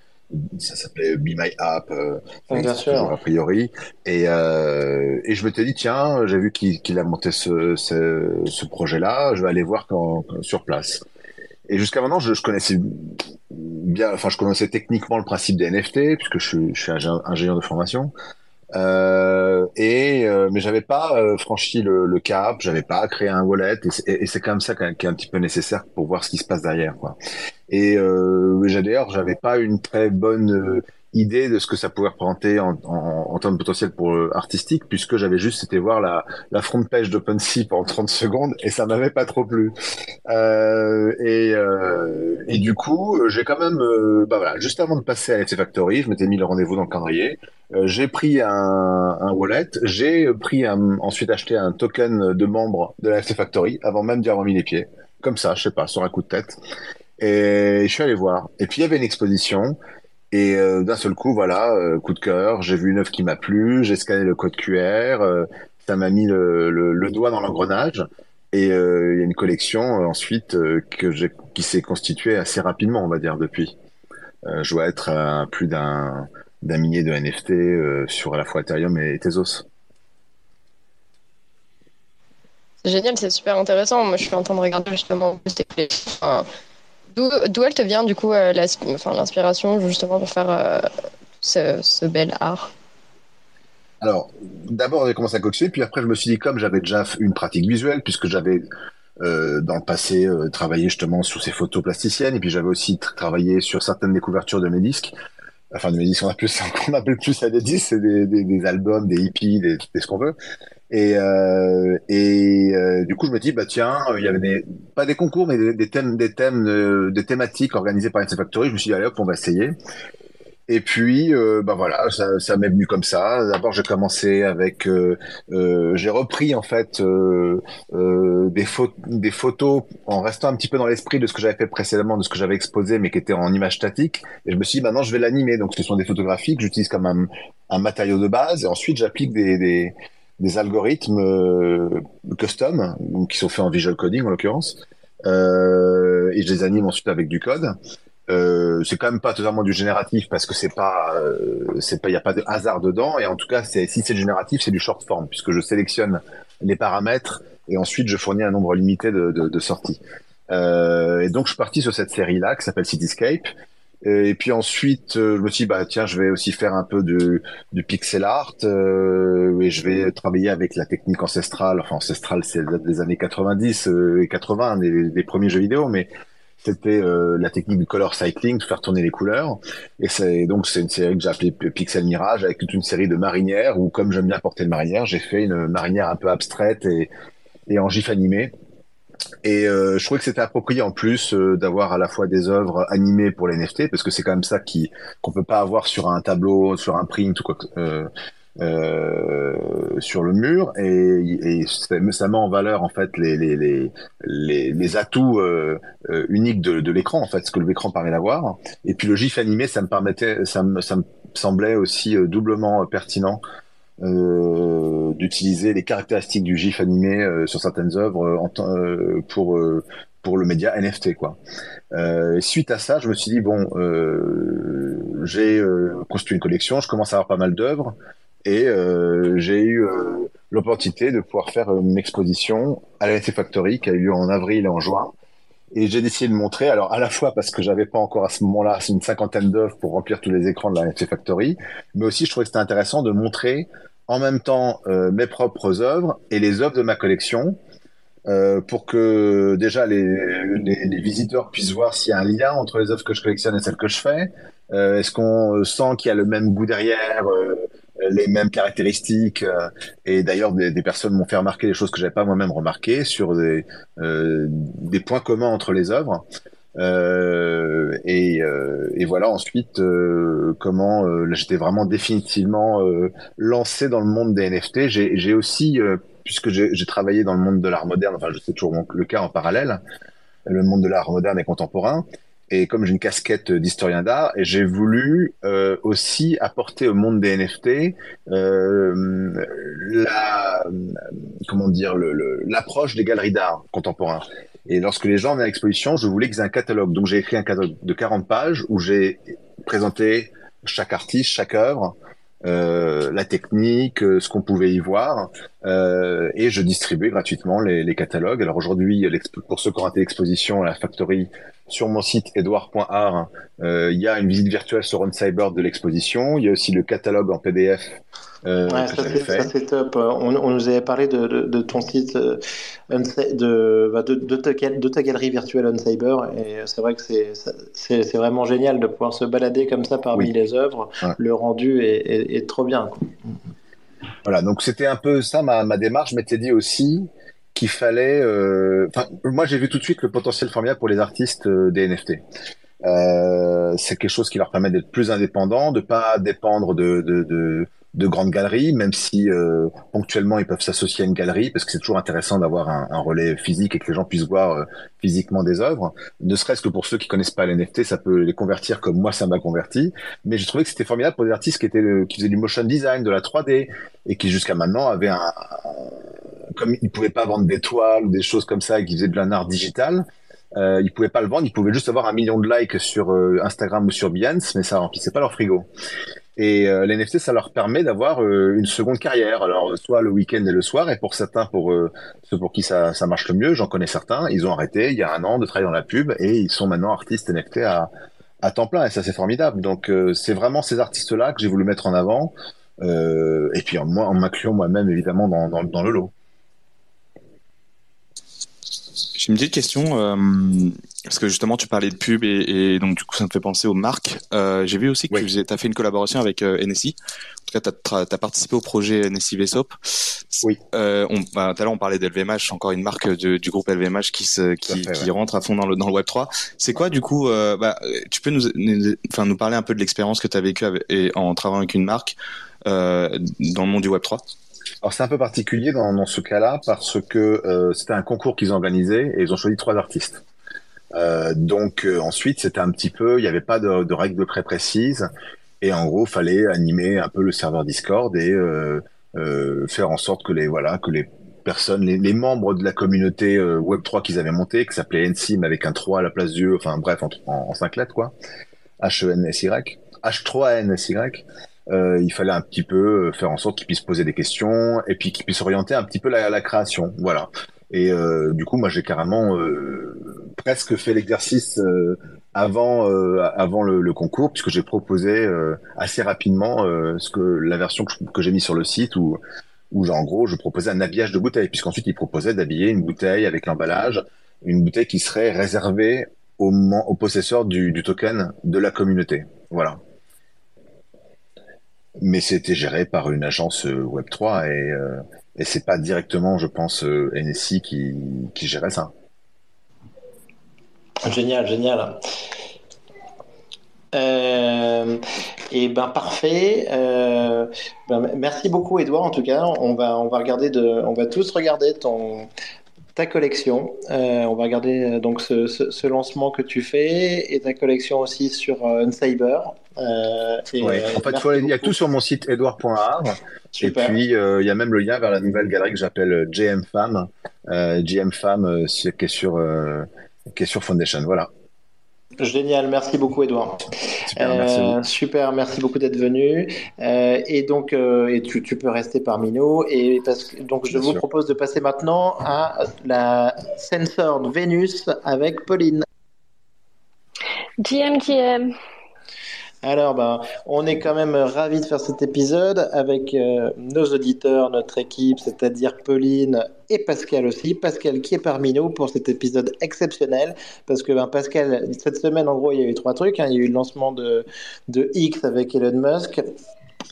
Ça s'appelait Be My App, euh, ça Bien existe sûr. toujours, a priori. Et, euh, et je m'étais dit, tiens, j'ai vu qu'il qu'il a monté ce, ce, ce projet-là, je vais aller voir quand, quand- sur place. Et jusqu'à maintenant, je, je connaissais bien, enfin, je connaissais techniquement le principe des NFT, puisque je, suis- je suis ingé- ingénieur de formation. Euh, et euh, mais j'avais pas euh, franchi le, le cap, j'avais pas créé un wallet, et c'est quand même ça qui est un petit peu nécessaire pour voir ce qui se passe derrière, quoi. Et euh, d'ailleurs, j'avais pas une très bonne euh, idée de ce que ça pouvait représenter en, en, en termes de potentiel pour euh, artistique, puisque j'avais juste été voir la, la front page d'OpenSea pendant 30 secondes et ça m'avait pas trop plu. Euh, et, euh, et du coup, j'ai quand même, euh, bah voilà, juste avant de passer à NFT Factory, je m'étais mis le rendez-vous dans le calendrier. Euh, j'ai pris un, un wallet, j'ai pris un, ensuite acheté un token de membre de la NFT Factory avant même d'y avoir mis les pieds. Comme ça, je sais pas, sur un coup de tête. Et je suis allé voir. Et puis il y avait une exposition. Et euh, d'un seul coup, voilà, euh, coup de cœur, j'ai vu une œuvre qui m'a plu, j'ai scanné le code QR, euh, ça m'a mis le, doigt dans l'engrenage. Et il y a une collection ensuite qui s'est constituée assez rapidement, on va dire, depuis. Je dois être à plus d'un millier de NFT sur à la fois Ethereum et Tezos. C'est génial, c'est super intéressant. Moi, je suis en train de regarder justement D'où elle te vient du coup euh, l'inspiration justement pour faire euh, ce, bel art? Alors, d'abord, j'ai commencé à coacher, puis après, je me suis dit, comme j'avais déjà une pratique visuelle, puisque j'avais euh, dans le passé euh, travaillé justement sur ces photos plasticiennes, et puis j'avais aussi tra- travaillé sur certaines des couvertures de mes disques. Enfin, de mes disques, on appelle, ça- on plus ça des disques, c'est des albums, des hippies, des, des ce qu'on veut. Et, euh, et euh, du coup, je me dis, bah tiens, il y avait des, pas des concours, mais des, thèmes, des thèmes, euh, des thématiques organisées par NFT Factory. Je me suis dit, allez hop, on va essayer. Et puis, euh, bah voilà, ça, ça m'est venu comme ça. D'abord, j'ai commencé avec, euh, euh, j'ai repris en fait euh, euh, des, des photos en restant un petit peu dans l'esprit de ce que j'avais fait précédemment, de ce que j'avais exposé, mais qui était en image statique. Et je me suis dit, maintenant, je vais l'animer. Donc, ce sont des photographies que j'utilise comme un, un matériau de base. Et ensuite, j'applique des, des, des algorithmes euh, custom, qui sont faits en visual coding en l'occurrence. Euh, et je les anime ensuite avec du code. Euh, c'est quand même pas totalement du génératif parce que c'est pas, euh, c'est pas, il y a pas de hasard dedans. Et en tout cas, c'est, si c'est génératif, c'est du short form puisque je sélectionne les paramètres et ensuite je fournis un nombre limité de, de, de sorties. Euh, et donc je suis parti sur cette série-là qui s'appelle Cityscape. Et puis ensuite, euh, je me suis dit, bah tiens, je vais aussi faire un peu de, du pixel art euh, et je vais travailler avec la technique ancestrale. Enfin, ancestrale, c'est des années 90 euh, et 80, des, premiers jeux vidéo, mais c'était euh, la technique du color cycling, faire tourner les couleurs. Et c'est donc c'est une série que j'ai appelée Pixel Mirage avec toute une série de marinières où, comme j'aime bien porter le marinière, j'ai fait une marinière un peu abstraite et, et en gif animé. Et euh, je trouvais que c'était approprié en plus euh, d'avoir à la fois des œuvres animées pour les NFT parce que c'est quand même ça qui qu'on peut pas avoir sur un tableau, sur un print ou quoi que- euh, euh, sur le mur. Et, et ça, ça met en valeur en fait les les les les, les atouts euh, euh, uniques de, de l'écran en fait ce que l'écran permet d'avoir. Et puis le gif animé ça me permettait ça me ça me semblait aussi euh, doublement pertinent euh, d'utiliser les caractéristiques du GIF animé euh, sur certaines œuvres euh, en euh, pour pour le média NFT quoi. Suite à ça, je me suis dit bon, j'ai construit une collection, je commence à avoir pas mal d'œuvres et j'ai eu l'opportunité de pouvoir faire une exposition à la NFT Factory qui a eu lieu en avril et en juin. Et j'ai décidé de montrer, alors à la fois parce que j'avais pas encore à ce moment-là une cinquantaine d'œuvres pour remplir tous les écrans de la NFT Factory, mais aussi je trouvais que c'était intéressant de montrer en même temps euh, mes propres œuvres et les œuvres de ma collection euh, pour que déjà les, visiteurs puissent voir s'il y a un lien entre les œuvres que je collectionne et celles que je fais. Euh, Est-ce qu'on sent qu'il y a le même goût derrière, les mêmes caractéristiques Et d'ailleurs, des, personnes m'ont fait remarquer des choses que j'avais pas moi-même remarquées sur des points communs entre les œuvres. Euh, et, euh, et voilà ensuite euh, comment euh, j'étais vraiment définitivement euh, lancé dans le monde des NFT. J'ai aussi, euh, puisque j'ai travaillé dans le monde de l'art moderne, enfin je sais toujours le cas en parallèle, le monde de l'art moderne et contemporain. Et comme j'ai une casquette d'historien d'art, j'ai voulu aussi apporter au monde des NFT la comment dire le- le- l'approche des galeries d'art contemporain. Et lorsque les gens venaient à l'exposition, je voulais qu'ils aient un catalogue. Donc j'ai écrit un catalogue de 40 pages où j'ai présenté chaque artiste, chaque œuvre, euh, la technique, euh, ce qu'on pouvait y voir, euh, et je distribuais gratuitement les, les catalogues. Alors aujourd'hui, pour ceux qui ont raté l'exposition à la Factory, sur mon site edouard.art, euh, il y a une visite virtuelle sur OnCyber de l'exposition. Il y a aussi le catalogue en PDF euh, Ouais, ça c'est top. On, on nous avait parlé de, de, de ton site, euh, de, bah, de, ta, gal- de ta galerie virtuelle OnCyber, et c'est vrai que c'est vraiment génial de pouvoir se balader comme ça parmi Oui. les œuvres. Ouais. Le rendu est, est, est trop bien. quoi. Voilà, donc c'était un peu ça ma, ma démarche. Je m'étais dit aussi qu'il fallait. euh, moi j'ai vu tout de suite le potentiel formidable pour les artistes euh, des NFT. Euh, c'est quelque chose qui leur permet d'être plus indépendants, de pas dépendre de, de, de, de grandes galeries, même si euh, ponctuellement ils peuvent s'associer à une galerie, parce que c'est toujours intéressant d'avoir un, un relais physique et que les gens puissent voir euh, physiquement des œuvres. Ne serait-ce que pour ceux qui connaissent pas les NFT, ça peut les convertir comme moi ça m'a converti. Mais j'ai trouvé que c'était formidable pour des artistes qui étaient le- qui faisaient du motion design, de la 3D, et qui jusqu'à maintenant avaient un, comme ils pouvaient pas vendre des toiles ou des choses comme ça, et qui faisaient de l'art digital, euh, ils pouvaient pas le vendre, ils pouvaient juste avoir un million de likes sur euh, Instagram ou sur Behance, mais ça remplissait pas leur frigo. Et euh, les NFT, ça leur permet d'avoir euh, une seconde carrière. Alors, soit le week-end et le soir, et pour certains, pour euh, ceux pour qui ça, ça marche le mieux, j'en connais certains, ils ont arrêté il y a un an de travailler dans la pub et ils sont maintenant artistes NFT à, à temps plein, et ça c'est formidable. Donc, euh, c'est vraiment ces artistes-là que j'ai voulu mettre en avant, euh, et puis en, moi, en m'incluant moi-même évidemment dans, dans, dans le lot. J'ai une petite question, parce que justement tu parlais de pub et, et donc du coup ça me fait penser aux marques. Euh, J'ai vu aussi que Oui. tu faisais, as fait une collaboration avec euh, NSI, tout cas, tu as, participé au projet Nessie Soap. Oui. Euh, on, bah, tout à l'heure, on parlait d'LVMH, encore une marque de, du groupe LVMH qui, se, qui, qui rentre à fond dans le, dans le Web 3. C'est quoi, du coup, euh, bah, tu peux nous, enfin, nous parler un peu de l'expérience que tu as vécue en travaillant avec une marque euh, dans le monde du Web 3 alors c'est un peu particulier dans, dans ce cas-là parce que euh, c'était un concours qu'ils ont organisé et ils ont choisi trois artistes. Euh, donc euh, ensuite c'était un petit peu, il n'y avait pas de, de règles très précises et en gros fallait animer un peu le serveur Discord et euh, euh, faire en sorte que les voilà que les personnes, les, les membres de la communauté Web 3 qu'ils avaient monté, qui s'appelait NSIM avec un 3 à la place du E, enfin bref en, en, en 5 lettres quoi, H E N S Y, H3 N S Y. Euh, il fallait un petit peu faire en sorte qu'ils puissent poser des questions et puis qu'ils puissent orienter un petit peu la, la création. Voilà. Et euh, du coup, moi, j'ai carrément euh, presque fait l'exercice euh, avant avant le, concours, puisque j'ai proposé assez rapidement ce que la version que, j'ai mis sur le site où en gros je proposais un habillage de bouteille, puisqu'ensuite il proposait d'habiller une bouteille avec l'emballage, une bouteille qui serait réservée au, possesseur du, du token de la communauté. Voilà mais c'était géré par une agence Web 3 et, et c'est pas directement, je pense, euh, NSI qui, qui gérait ça. Génial, génial. Euh, et ben parfait. Euh, ben, merci beaucoup Edouard. En tout cas, on va on va regarder de, on va tous regarder ton ta collection. Euh, on va regarder donc ce, ce, ce, lancement que tu fais et ta collection aussi sur Uncyber. Euh, ouais. En fait, il y a tout sur mon site Et puis, euh, il y a même le lien vers la nouvelle galerie que j'appelle GM Femme, euh, GM Femme euh, qui, est sur, euh, qui est sur Foundation. Voilà. Génial, merci beaucoup Edouard. Super, merci, euh, super, merci beaucoup d'être venu. Euh, et donc, euh, et tu, tu, peux rester parmi nous. Et parce que, donc, je Bien vous sûr. propose de passer maintenant à la Censored Vénus avec Pauline. GM, GM. Alors, ben, on est quand même ravis de faire cet épisode avec euh, nos auditeurs, notre équipe, c'est-à-dire Pauline et Pascal aussi. Pascal qui est parmi nous pour cet épisode exceptionnel, parce que ben, Pascal, cette semaine, en gros, il y a eu trois trucs. Hein. Il y a eu le lancement de, de X avec Elon Musk.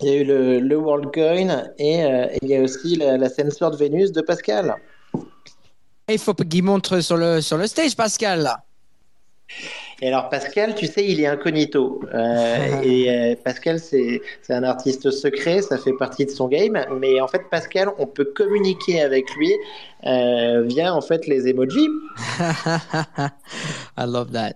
Il y a eu le, le WorldCoin et, euh, et, il y a aussi la, la sensor de Vénus de Pascal. Il faut qu'il montre sur le, sur le stage, Pascal. Et alors Pascal, tu sais, il est incognito. Euh, et euh, Pascal, c'est un artiste secret, ça fait partie de son game. Mais en fait, Pascal, on peut communiquer avec lui euh, via en fait les emojis. I love that.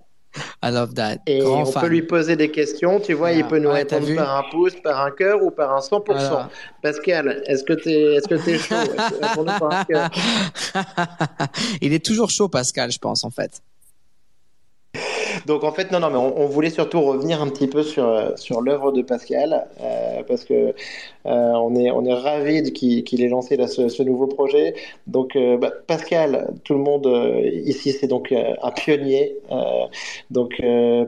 I love that. Et Grand on fan. peut lui poser des questions, tu vois, il peut nous répondre par un pouce, par un cœur ou par un 100%. Voilà. Pascal, est-ce que tu es, est que es chaud? Par un Il est toujours chaud, Pascal, je pense, en fait. Donc en fait, non, non, mais on, voulait surtout revenir un petit peu sur, sur l'œuvre de Pascal, euh, parce que euh, on est, on est ravis qu'il qu ait lancé ce, nouveau projet. Donc euh, bah, Pascal, tout le monde euh, ici, c'est donc euh, un pionnier. donc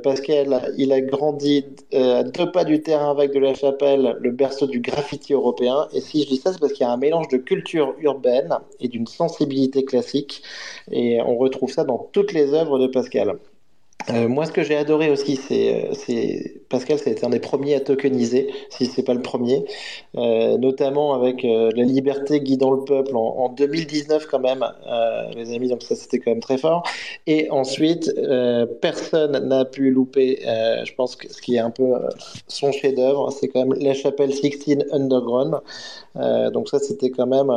Pascal, il a grandi à deux pas du terrain avec de la chapelle, le berceau du graffiti européen. Et si je dis ça, c'est parce qu'il y a un mélange de culture urbaine et d'une sensibilité classique. Et on retrouve ça dans toutes les œuvres de Pascal. Euh, moi, ce que j'ai adoré aussi, c'est Pascal, été un des premiers à tokeniser, si c'est pas le premier, euh, notamment avec euh, la liberté guidant le peuple en, en 2019 quand même, euh, les amis. Donc ça, c'était quand même très fort. Et ensuite, euh, personne n'a pu louper. je pense que ce qui est un peu son chef-d'œuvre, c'est quand même La Chapelle 16 Underground. donc ça, c'était quand même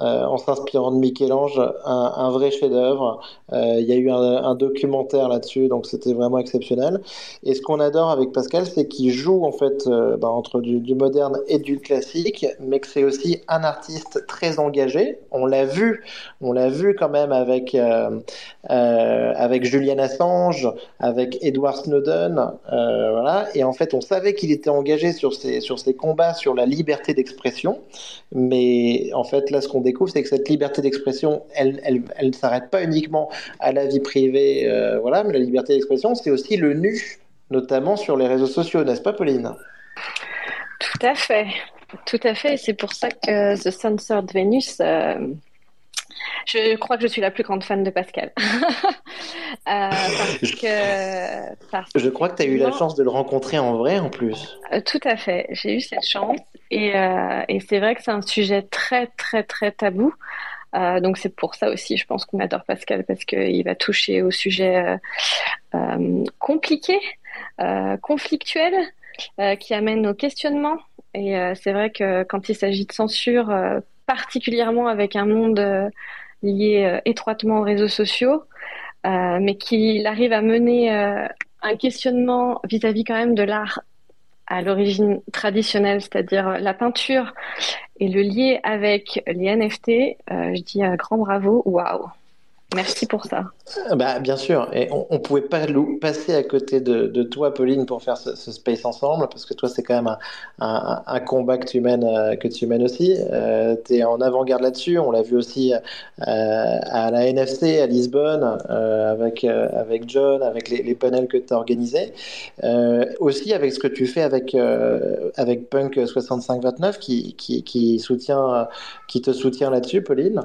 euh, en s'inspirant de Michel-Ange, un, vrai chef-d'œuvre. Euh, il y a eu un, documentaire là-dessus, donc c'était vraiment exceptionnel. Et ce qu'on adore avec Pascal, c'est qu'il joue en fait euh, bah, entre du, moderne et du classique, mais que c'est aussi un artiste très engagé. On l'a vu, on l'a vu quand même avec avec Julian Assange, avec Edward Snowden, voilà. Et en fait, on savait qu'il était engagé sur ces sur ces combats sur la liberté d'expression, mais en fait là, ce qu'on découvre, c'est que cette liberté d'expression, elle, elle, elle ne s'arrête pas uniquement à la vie privée, euh, voilà, mais la liberté d'expression, c'est aussi le nu, notamment sur les réseaux sociaux, n'est-ce pas, Pauline? Tout à fait, tout à fait. C'est pour ça que The Censored Venus, euh, Je crois que je suis la plus grande fan de Pascal. Euh, parce que, je crois que tu as eu la chance de le rencontrer en vrai en plus. Euh, tout à fait, j'ai eu cette chance. Et, euh, et c'est vrai que c'est un sujet très, très, très tabou. donc c'est pour ça aussi, je pense qu'on adore Pascal, parce qu'il va toucher au sujet compliqué, conflictuel, qui amène au questionnement. Et c'est vrai que quand il s'agit de censure, particulièrement avec un monde euh, lié euh, étroitement aux réseaux sociaux, euh, mais qu'il arrive à mener un questionnement vis-à-vis quand même de l'art à l'origine traditionnelle, c'est-à-dire la peinture, et le lier avec les NFT, je dis un grand bravo, waouh. Merci pour ça. Bah, bien sûr, et on, ne pouvait pas passer à côté de, toi, Pauline, pour faire ce, space ensemble, parce que toi, c'est quand même un, combat que tu mènes, euh, que tu mènes aussi. Euh, tu es en avant-garde là-dessus. On l'a vu aussi euh, à la NFC à Lisbonne, avec, avec John, avec les, panels que tu as organisés. aussi avec ce que tu fais avec, avec Punk 6529, qui, qui, qui, soutient, qui te soutient là-dessus, Pauline.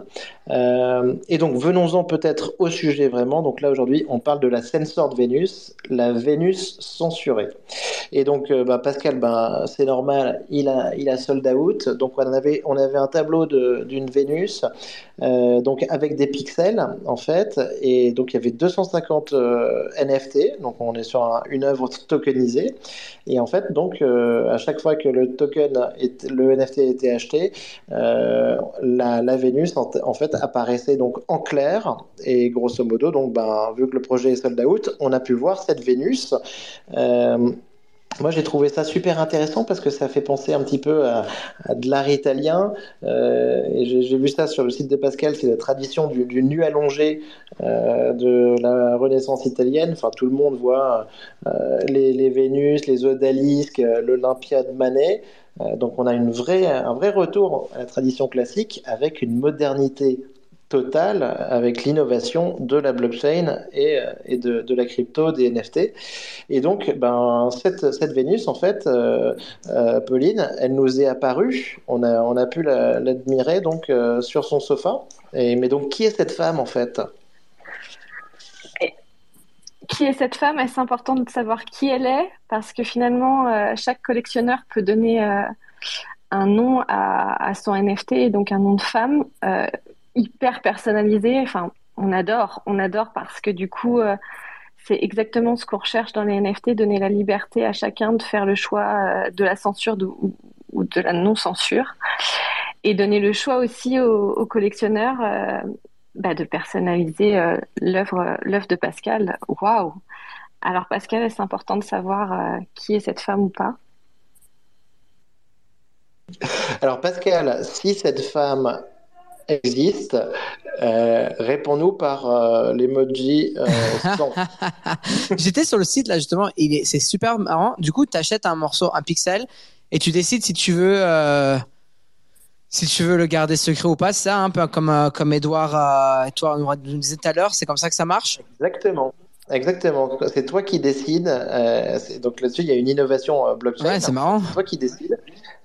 et donc, venons-en peut-être au sujet Donc là, aujourd'hui, on parle de la Sensor de Vénus, la Vénus censurée. Et donc, euh, bah, Pascal, bah, c'est normal, il a, il a sold out. Donc, on avait, on avait un tableau d'une Vénus, euh, donc avec des pixels, en fait. Et donc, il y avait 250 euh, NFT. Donc, on est sur une œuvre tokenisée. Et en fait, donc, à chaque fois que le token, est, le NFT était acheté, la, la, Vénus, en, en, fait, apparaissait donc en clair. Et grosso modo, donc, ben, vu que le projet est sold out, on a pu voir cette Vénus. Euh, moi, j'ai trouvé ça super intéressant parce que ça fait penser un petit peu à, de l'art italien. Euh, j'ai vu ça sur le site de Pascal, c'est la tradition du, nu allongé euh, de la Renaissance italienne. Enfin, tout le monde voit les, Vénus, les odalisques, l'Olympia de Manet. donc, on a un vrai retour à la tradition classique avec une modernité total avec l'innovation de la blockchain et, euh, et de, la crypto, des NFT. Et donc, ben, cette, cette Vénus, en fait, euh, euh, Pauline, elle nous est apparue, on a, on a pu l'admirer sur son sofa. Et, mais donc, qui est cette femme, en fait? Qui est cette femme? Est-ce important de savoir qui elle est? Parce que finalement, chaque collectionneur peut donner un nom à, son NFT, donc un nom de femme hyper personnalisé. Enfin, on adore, on adore parce que du coup, euh, c'est exactement ce qu'on recherche dans les NFT, donner la liberté à chacun de faire le choix euh, de la censure ou de la non-censure. Et donner le choix aussi aux, collectionneurs euh, bah, de personnaliser l'œuvre l'œuvre de Pascal. Waouh Alors Pascal, est-ce important de savoir qui est cette femme ou pas? Alors Pascal, si cette femme existe, euh, réponds-nous par euh, l'emoji euh, J'étais sur le site là justement, c'est super marrant. Du coup, tu achètes un morceau, un pixel, et tu décides si tu veux, euh, si tu veux le garder secret ou pas. C'est ça, un peu comme comme Edouard, toi nous disait tout à l'heure. C'est comme ça que ça marche? Exactement. Exactement. C'est toi qui décides. donc là-dessus, il y a une innovation blockchain. Ouais, c'est marrant. C'est toi qui décides.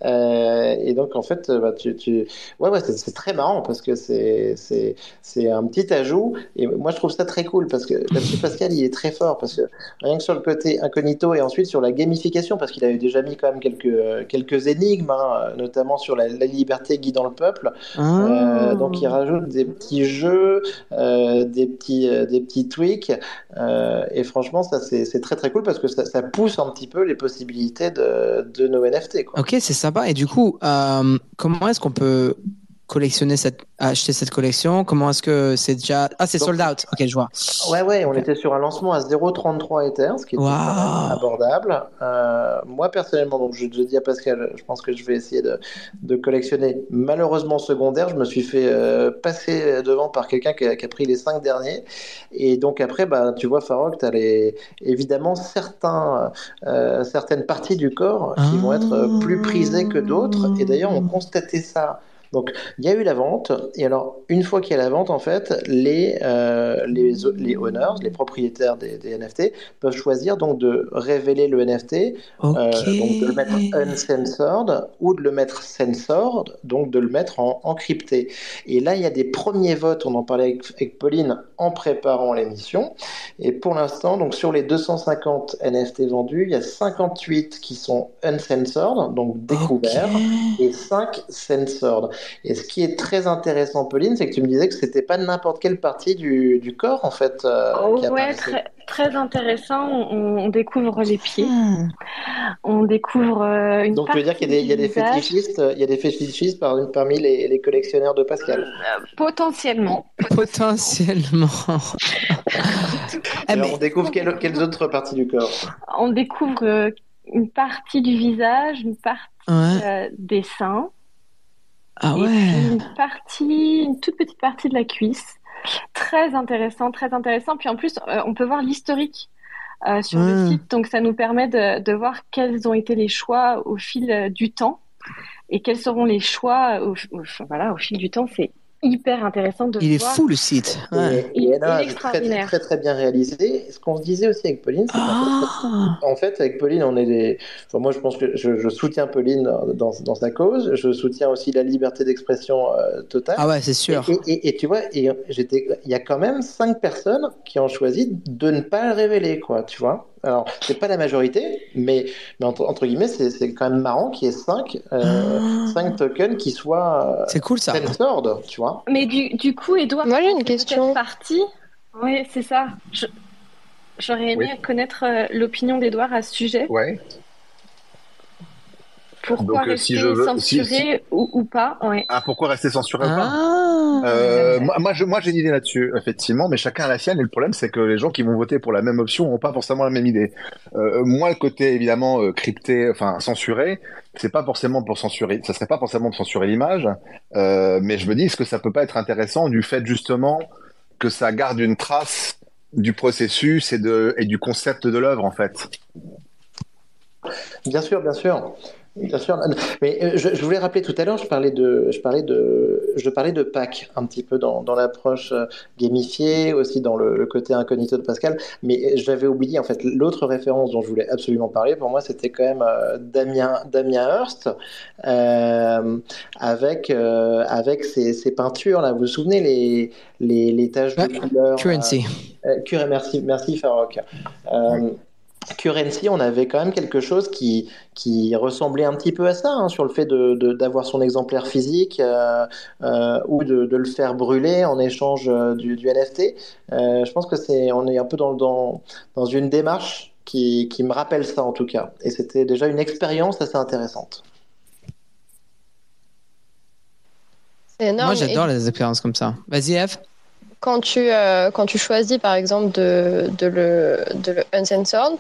Euh, et donc, en fait, bah, tu, tu... Ouais, ouais, c'est très marrant parce que c'est un petit ajout. Et moi, je trouve ça très cool parce que là-dessus, Pascal, il est très fort parce que rien que sur le côté incognito et ensuite sur la gamification, parce qu'il avait déjà mis quand même quelques, quelques énigmes, hein, notamment sur la, liberté guidant le peuple. Ah. Euh, donc, il rajoute des petits jeux, euh, des, petits, euh, des petits tweaks. Euh, et franchement, ça, c'est très très cool parce que ça, ça, pousse un petit peu les possibilités de, de nos NFT. Quoi. Ok, c'est ça et du coup, euh, comment est-ce qu'on peut collectionner cette, acheter cette collection? Comment est-ce que c'est déjà Ah, c'est sold out. Ok, je vois. Ouais, ouais, on était sur un lancement à 0,33 Ether, ce qui est abordable. Euh, moi, personnellement, donc je, je, dis à Pascal, je pense que je vais essayer de, de collectionner. Malheureusement, secondaire, je me suis fait euh, passer devant par quelqu'un qui, qui, a pris les cinq derniers. Et donc, après, bah, tu vois, Farok, tu as les, évidemment certains, euh, certaines parties du corps qui vont être plus prisées que d'autres. Et d'ailleurs, on constatait ça Donc, il y a eu la vente, et alors, une fois qu'il y a la vente, en fait, les, euh, les, les owners, les propriétaires des, des, NFT, peuvent choisir donc de révéler le NFT, euh, donc de le mettre uncensored, ou de le mettre censored, donc de le mettre en encrypté. Et là, il y a des premiers votes, on en parlait avec, avec Pauline en préparant l'émission, et pour l'instant, donc sur les 250 NFT vendus, il y a 58 qui sont uncensored, donc découverts, et 5 censored. Et ce qui est très intéressant, Pauline, c'est que tu me disais que c'était pas n'importe quelle partie du, du corps, en fait, euh, Oh, qui ouais, très, très intéressant. On, on découvre les pieds, Hmm. on découvre euh, une Donc, tu veux dire partie qu'il y a des, y a fétichistes, euh, il y a des fétichistes par- parmi les, les collectionneurs de Pascal. Potentiellement. Potentiellement. Eh, Alors, mais- on découvre quelles, quelles autres parties du corps? On découvre euh, une partie du visage, une partie ouais. euh, des seins, Ah et ouais. puis une partie, une toute petite partie de la cuisse. Très intéressant, très intéressant. Puis en plus, euh, on peut voir l'historique euh, sur le Ouais. site, donc ça nous permet de, de voir quels ont été les choix au fil euh, du temps et quels seront les choix au, au- voilà, au fil du temps. C'est hyper intéressant de Il est fou le site. Ouais. Et, et Il est très, extraordinaire. très, très bien réalisé. Ce qu'on se disait aussi avec Pauline, c'est qu'en fait, Ah. En fait, avec Pauline, on est des. Enfin, moi, je pense que je, je soutiens Pauline dans, dans sa cause. Je soutiens aussi la liberté d'expression euh, totale. Ah ouais, c'est sûr. Et, et- et tu vois, j'étais, il y a quand même cinq personnes qui ont choisi de ne pas le révéler, quoi. Tu vois. Alors, c'est pas la majorité, mais, mais entre, entre guillemets, c'est c'est quand même marrant qu'il y ait cinq, euh, Ah. cinq tokens qui soient C'est cool ça. euh, censored, tu vois. Mais du, du coup, Edouard, Moi, j'ai une question. peut-être parti. Oui, c'est ça. J'aurais aimé Oui. connaître euh, l'opinion d'Edouard à ce sujet. Ouais. Pourquoi Donc, si rester je veux- censuré Ou, ou pas ouais. Ah, pourquoi rester censuré ou pas Ah. Euh, moi, moi, je- moi, j'ai une idée là-dessus, effectivement, mais chacun a la sienne. Et le problème, c'est que les gens qui vont voter pour la même option n'ont pas forcément la même idée. Euh, moi, le côté évidemment euh, crypté, enfin censuré, c'est pas forcément pour censurer. Ça serait pas forcément pour censurer l'image, euh, mais je me dis, est-ce que ça peut pas être intéressant du fait justement que ça garde une trace du processus et de et du concept de l'œuvre en fait? Bien sûr, bien sûr. Bien sûr, mais euh, je, je voulais rappeler tout à l'heure, je parlais de, je parlais de, je parlais de Pâques un petit peu dans, dans l'approche euh, gamifiée, aussi dans le, le côté incognito de Pascal, mais euh, j'avais oublié en fait l'autre référence dont je voulais absolument parler. Pour moi, c'était quand même euh, Damien, Damien Hirst euh, avec euh, avec ses, ses peintures là. Vous vous souvenez les les, les taches de Ouais, couleur Currency. euh, Cure- merci, merci Farok. Euh, Currency, on avait quand même quelque chose qui, qui ressemblait un petit peu à ça, hein, sur le fait de, de- d'avoir son exemplaire physique euh, euh, ou de, de le faire brûler en échange euh, du, du NFT. Euh, je pense que c'est, on est un peu dans, dans, dans une démarche qui, qui me rappelle ça en tout cas. Et c'était déjà une expérience assez intéressante. C'est énorme. Moi, j'adore Et les expériences comme ça. Vas-y, Eve. Quand tu, euh, quand tu choisis, par exemple, de, de, le, de le uncensored,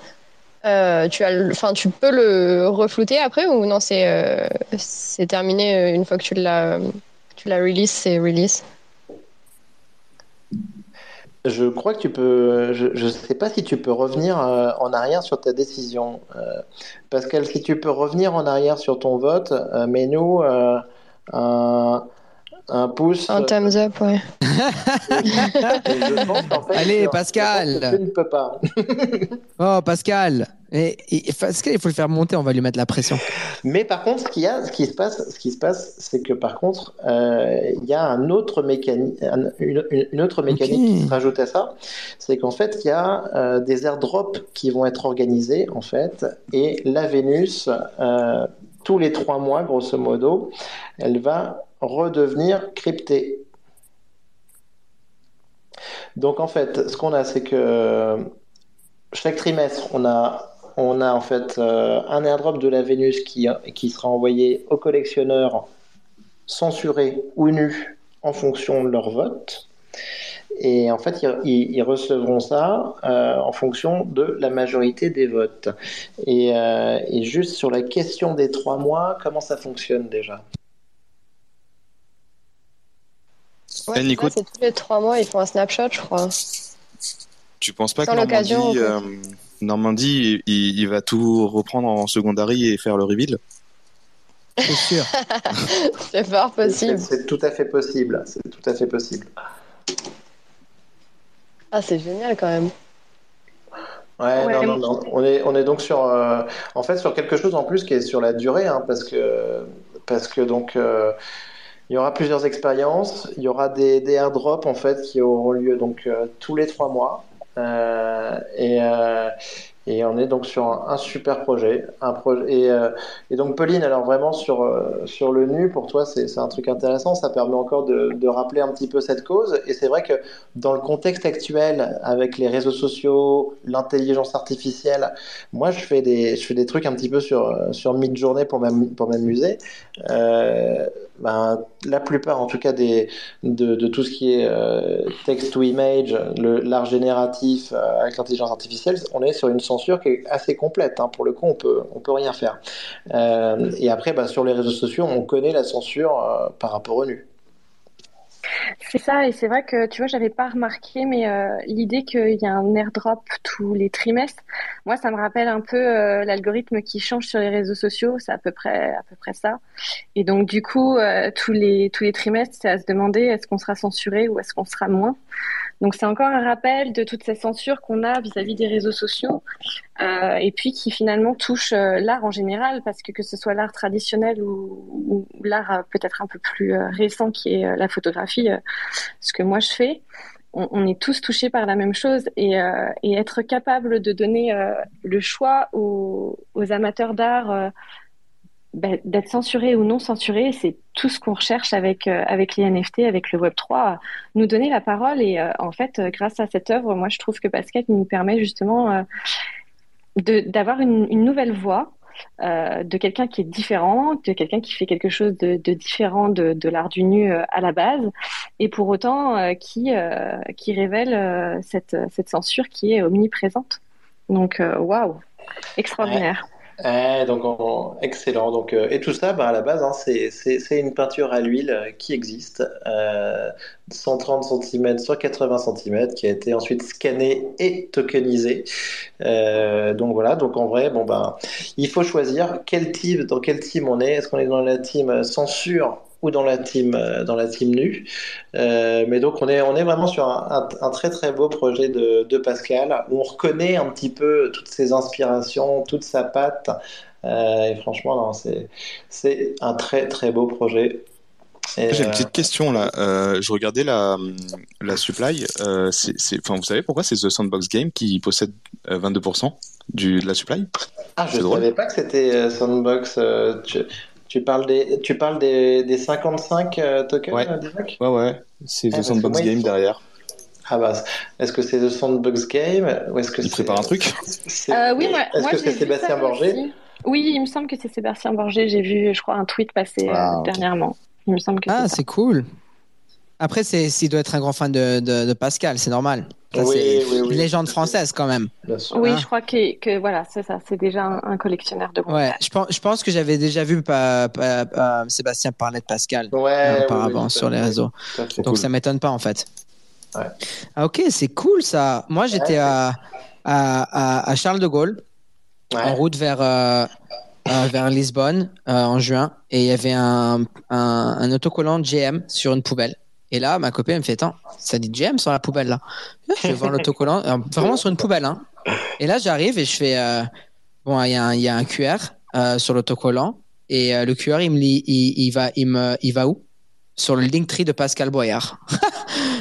euh, tu, as le- tu peux le reflouter après ou non, c'est euh, terminé une fois que tu l'as release, c'est release? Je crois que tu peux. Je ne sais pas si tu peux revenir en arrière sur ta décision. Pascal, si tu peux revenir en arrière sur ton vote, euh, un, un pouce. Un thumbs up, ouais. Je pense fait, Allez, je- je Pascal. Tu ne peux pas. Oh, Pascal. Et, et- Pascal, il faut le faire monter, on va lui mettre la pression. Mais par contre, ce qu'il y a, ce qui se passe, ce qui se passe, c'est que par contre, euh, il y a un autre mécanique, une, une- une autre mécanique qui se rajoute à ça, c'est qu'en fait, il y a euh, des airdrops qui vont être organisés en fait, et la Vénus, euh, tous les trois mois, grosso modo, elle va redevenir cryptée. Donc en fait, ce qu'on a, c'est que chaque trimestre, on a on a en fait euh, un airdrop de la Vénus qui, sera envoyé aux collectionneurs censurés ou nus en fonction de leur vote. Et en fait, ils, recevront ça euh, en fonction de la majorité des votes. Euh, et juste sur la question des trois mois, comment ça fonctionne déjà? Ouais, c'est Nico, ça, c'est tous les trois mois, ils font un snapshot, je crois. Tu penses pas Sans que Normandie, euh, Normandie il, il va tout reprendre en secondary et faire le reveal? C'est sûr. c'est fort possible. C'est tout à fait possible. C'est tout à fait possible. Ah, c'est génial quand même. Ouais, Ouais, non, non. On est, on est donc sur, euh, en fait, sur quelque chose en plus qui est sur la durée, hein, parce que, parce que donc, euh, il y aura plusieurs expériences. Il y aura des, des airdrops en fait qui auront lieu donc euh, tous les trois mois. Euh, et, euh, et on est donc sur un, super projet, un projet. Et, donc Pauline, alors vraiment sur sur le nu, pour toi, c'est un truc intéressant. Ça permet encore de, de rappeler un petit peu cette cause. Et c'est vrai que dans le contexte actuel, avec les réseaux sociaux, l'intelligence artificielle, moi je fais des je fais des trucs un petit peu sur sur mid-journée pour m'am- pour m'amuser. Ben, la plupart, en tout cas, de, tout ce qui est euh, text to image, l'art génératif euh, avec l'intelligence artificielle, on est sur une censure qui est assez complète. hein. Pour le coup, on peut, on peut rien faire. Euh, et après, ben, sur les réseaux sociaux, on connaît la censure par rapport au nu. C'est ça, et c'est vrai que tu vois, j'avais pas remarqué, mais euh, l'idée qu'il y a un airdrop tous les trimestres, moi, ça me rappelle un peu euh, l'algorithme qui change sur les réseaux sociaux, c'est à peu près, à peu près ça. Et donc, du coup, euh, tous les, tous les trimestres, c'est à se demander est-ce qu'on sera censuré ou est-ce qu'on sera moins? Donc, c'est encore un rappel de toutes ces censures qu'on a vis-à-vis des réseaux sociaux, euh, et puis qui finalement touchent euh, l'art en général, parce que que ce soit l'art traditionnel ou, l'art euh, peut-être un peu plus euh, récent qui est la photographie, ce que moi je fais, on, est tous touchés par la même chose. Et, euh, et être capable de donner le choix aux, aux amateurs d'art ben, d'être censurés ou non censurés, c'est tout ce qu'on recherche avec euh, avec les NFT, avec le Web 3, nous donner la parole et euh, en fait, euh, grâce à cette œuvre, moi je trouve que Pascal nous permet justement d'avoir une, nouvelle voix de quelqu'un qui est différent, de quelqu'un qui fait quelque chose de, différent de, l'art du nu à la base, et pour autant qui, qui révèle cette, cette censure qui est omniprésente. Donc, waouh, extraordinaire. Eh, donc on- excellent. Donc euh, et tout ça, bah, à la base, hein, c'est une peinture à l'huile euh, qui existe, euh, 130 cm sur 80 cm, qui a été ensuite scannée et tokenisée. Euh, donc voilà. Donc en vrai, bon ben, il faut choisir quel team, dans quel team on est. Est-ce qu'on est dans la team censure ou dans la team euh, dans la team nue? Euh, mais donc on est on est vraiment sur un, un- un très très beau projet de, de Pascal où on reconnaît un petit peu toutes ses inspirations, toute sa patte. Euh, et franchement, non, c'est c'est un très très beau projet. Et, J'ai une petite question là. Euh, je regardais la, la supply. Euh, enfin, vous savez pourquoi c'est The Sandbox Game qui possède euh, 22% du, de la supply? Ah, je drôle. savais pas que c'était Sandbox. tu, tu parles des tu parles des, des 55 euh, tokens, Ouais. euh, Ouais, ouais. C'est Eh, The Sandbox moi, il Game faut- derrière. Ah bah, est-ce que c'est The Sandbox Game ou est-ce que Il c'est prépare un truc Euh, oui, moi, Est-ce que c'est Sébastien Borgé. Oui, il me semble que c'est Sébastien Borgé. J'ai vu, je crois, un tweet passer Ah, dernièrement. Il me semble que Ah, c'est cool. Après, c'est s'il doit être un grand fan de, de, de Pascal, c'est normal. Ça, Oui, c'est oui, oui. une légende française quand même. Oui, Hein je crois que, que voilà, c'est ça. C'est déjà un, un collectionneur de. Ouais, je pense, je pense que j'avais déjà vu pa- pa- pa- Sébastien parler de Pascal Ouais, euh, auparavant sur les réseaux. Donc ça m'étonne pas en fait. Ouais. Ah, ok, c'est cool ça. Moi j'étais Ouais. à, à, à, Charles de Gaulle, en route vers, euh, euh, vers Lisbonne euh, en juin, et il y avait un, un, un autocollant GM sur une poubelle. Et là, ma copine elle me fait Attends, ça dit GM sur la poubelle là. Je vais voir l'autcollant, euh, vraiment sur une poubelle. Hein. Et là, j'arrive et je fais euh, Bon, il y, a un- il y a un QR euh, sur l'autocollant, et euh, le QR il me, lit- il, il, va, il, me, il va où? Sur le Linktree de Pascal Boyard.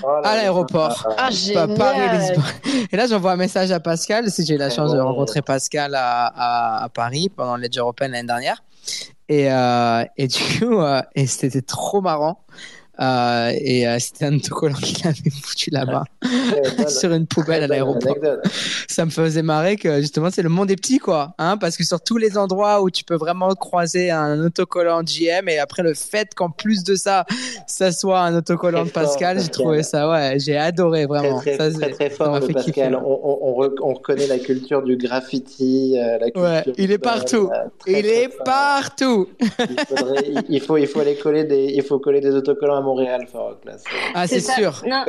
Oh à l'aéroport. Ah, Pa- génial. Paris-Lisbonne. Et là, j'envoie un message à Pascal. Si j'ai eu la Très chance de rencontrer Pascal à, à, à Paris pendant l'Edge Européenne l'année dernière. Et, euh, et du coup, euh, et c'était trop marrant. Euh, et euh, c'était un autocollant qu'il avait foutu là-bas sur une poubelle à l'aéroport. Ça me faisait marrer que justement c'est le monde est petit quoi, hein, parce que sur tous les endroits où tu peux vraiment croiser un autocollant GM et après le fait qu'en plus de ça, ça soit un autocollant de Pascal, j'ai trouvé ça ouais, j'ai adoré vraiment. très, Ça, très, fort Pascal. On, on, on, re- on reconnaît la culture du graffiti, euh, la culture Ouais, il est partout. Il est partout. Il, faudrait- il- il faut, il faut aller coller des, il faut coller des autocollants à Montréal, Farok, là. c'est- Ah c'est sûr. Non,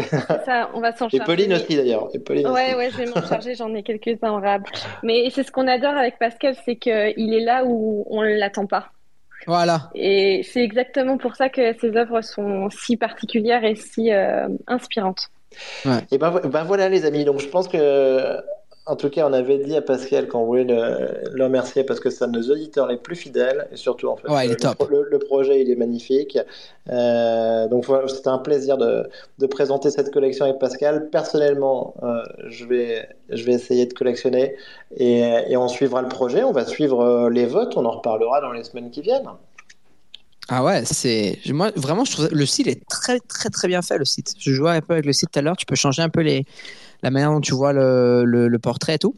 ça. On va s'en Et charger. Pauline aussi d'ailleurs. Et Pauline Ouais, aussi. ouais, je vais m'en charger, j'en ai quelques-uns en rab. Mais c'est ce qu'on adore avec Pascal, c'est qu'il est là où on ne l'attend pas. Voilà. Et c'est exactement pour ça que ces œuvres sont si particulières et si euh, inspirantes. Et ben, ben voilà les amis, donc je pense que en tout cas, on avait dit à Pascal qu'on voulait le, le, remercier parce que c'est un de nos auditeurs les plus fidèles et surtout en fait, ouais, le, top. Le, le, projet il est magnifique. Euh, donc c'était un plaisir de, de, présenter cette collection avec Pascal. Personnellement, euh, je vais je vais essayer de collectionner et, et, on suivra le projet. On va suivre euh, les votes. On en reparlera dans les semaines qui viennent. Ah ouais, c'est moi vraiment je trouve le site est très très très bien fait le site. Je jouais un peu avec le site tout à l'heure, tu peux changer un peu les la manière dont tu vois le, le, le portrait et tout.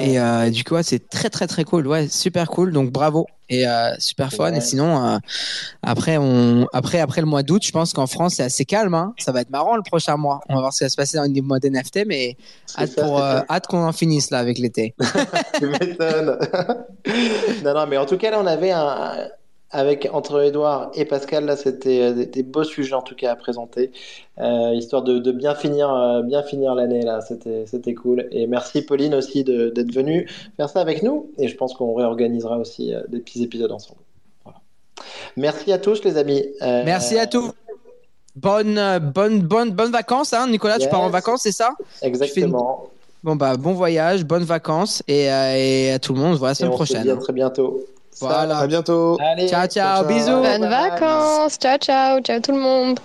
Et euh, du coup, ouais, c'est très très très cool. Ouais, super cool. Donc bravo et euh, super fun. Ouais. Et sinon, euh, après on après après le mois d'août, je pense qu'en France c'est assez calme. Hein. Ça va être marrant le prochain mois. On va voir ce qui va se passer dans le mois d'NFT, mais hâte ça, pour hâte qu'on en finisse là avec l'été. tu m'étonnes. non non, mais en tout cas là, on avait un avec entre Edouard et Pascal, là, c'était des, des, beaux sujets en tout cas à présenter, euh, histoire de, de, bien finir, euh, bien finir l'année là. C'était, c'était cool. Et merci Pauline aussi de, d'être venue faire ça avec nous. Et je pense qu'on réorganisera aussi euh, des petits épisodes ensemble. Voilà. Merci à tous les amis. Euh, Merci à tous. Bonne, bonne, bonne, bonne vacances, hein, Nicolas. Yes. Tu pars en vacances, c'est ça? Exactement. Bon bah bon voyage, bonnes vacances et, et à tout le monde. On se voit la semaine et on prochaine. Se dit à très bientôt. Voilà. À bientôt. Allez, ciao, ciao, ciao, bisous. Bonnes vacances. Ciao, ciao. Ciao tout le monde.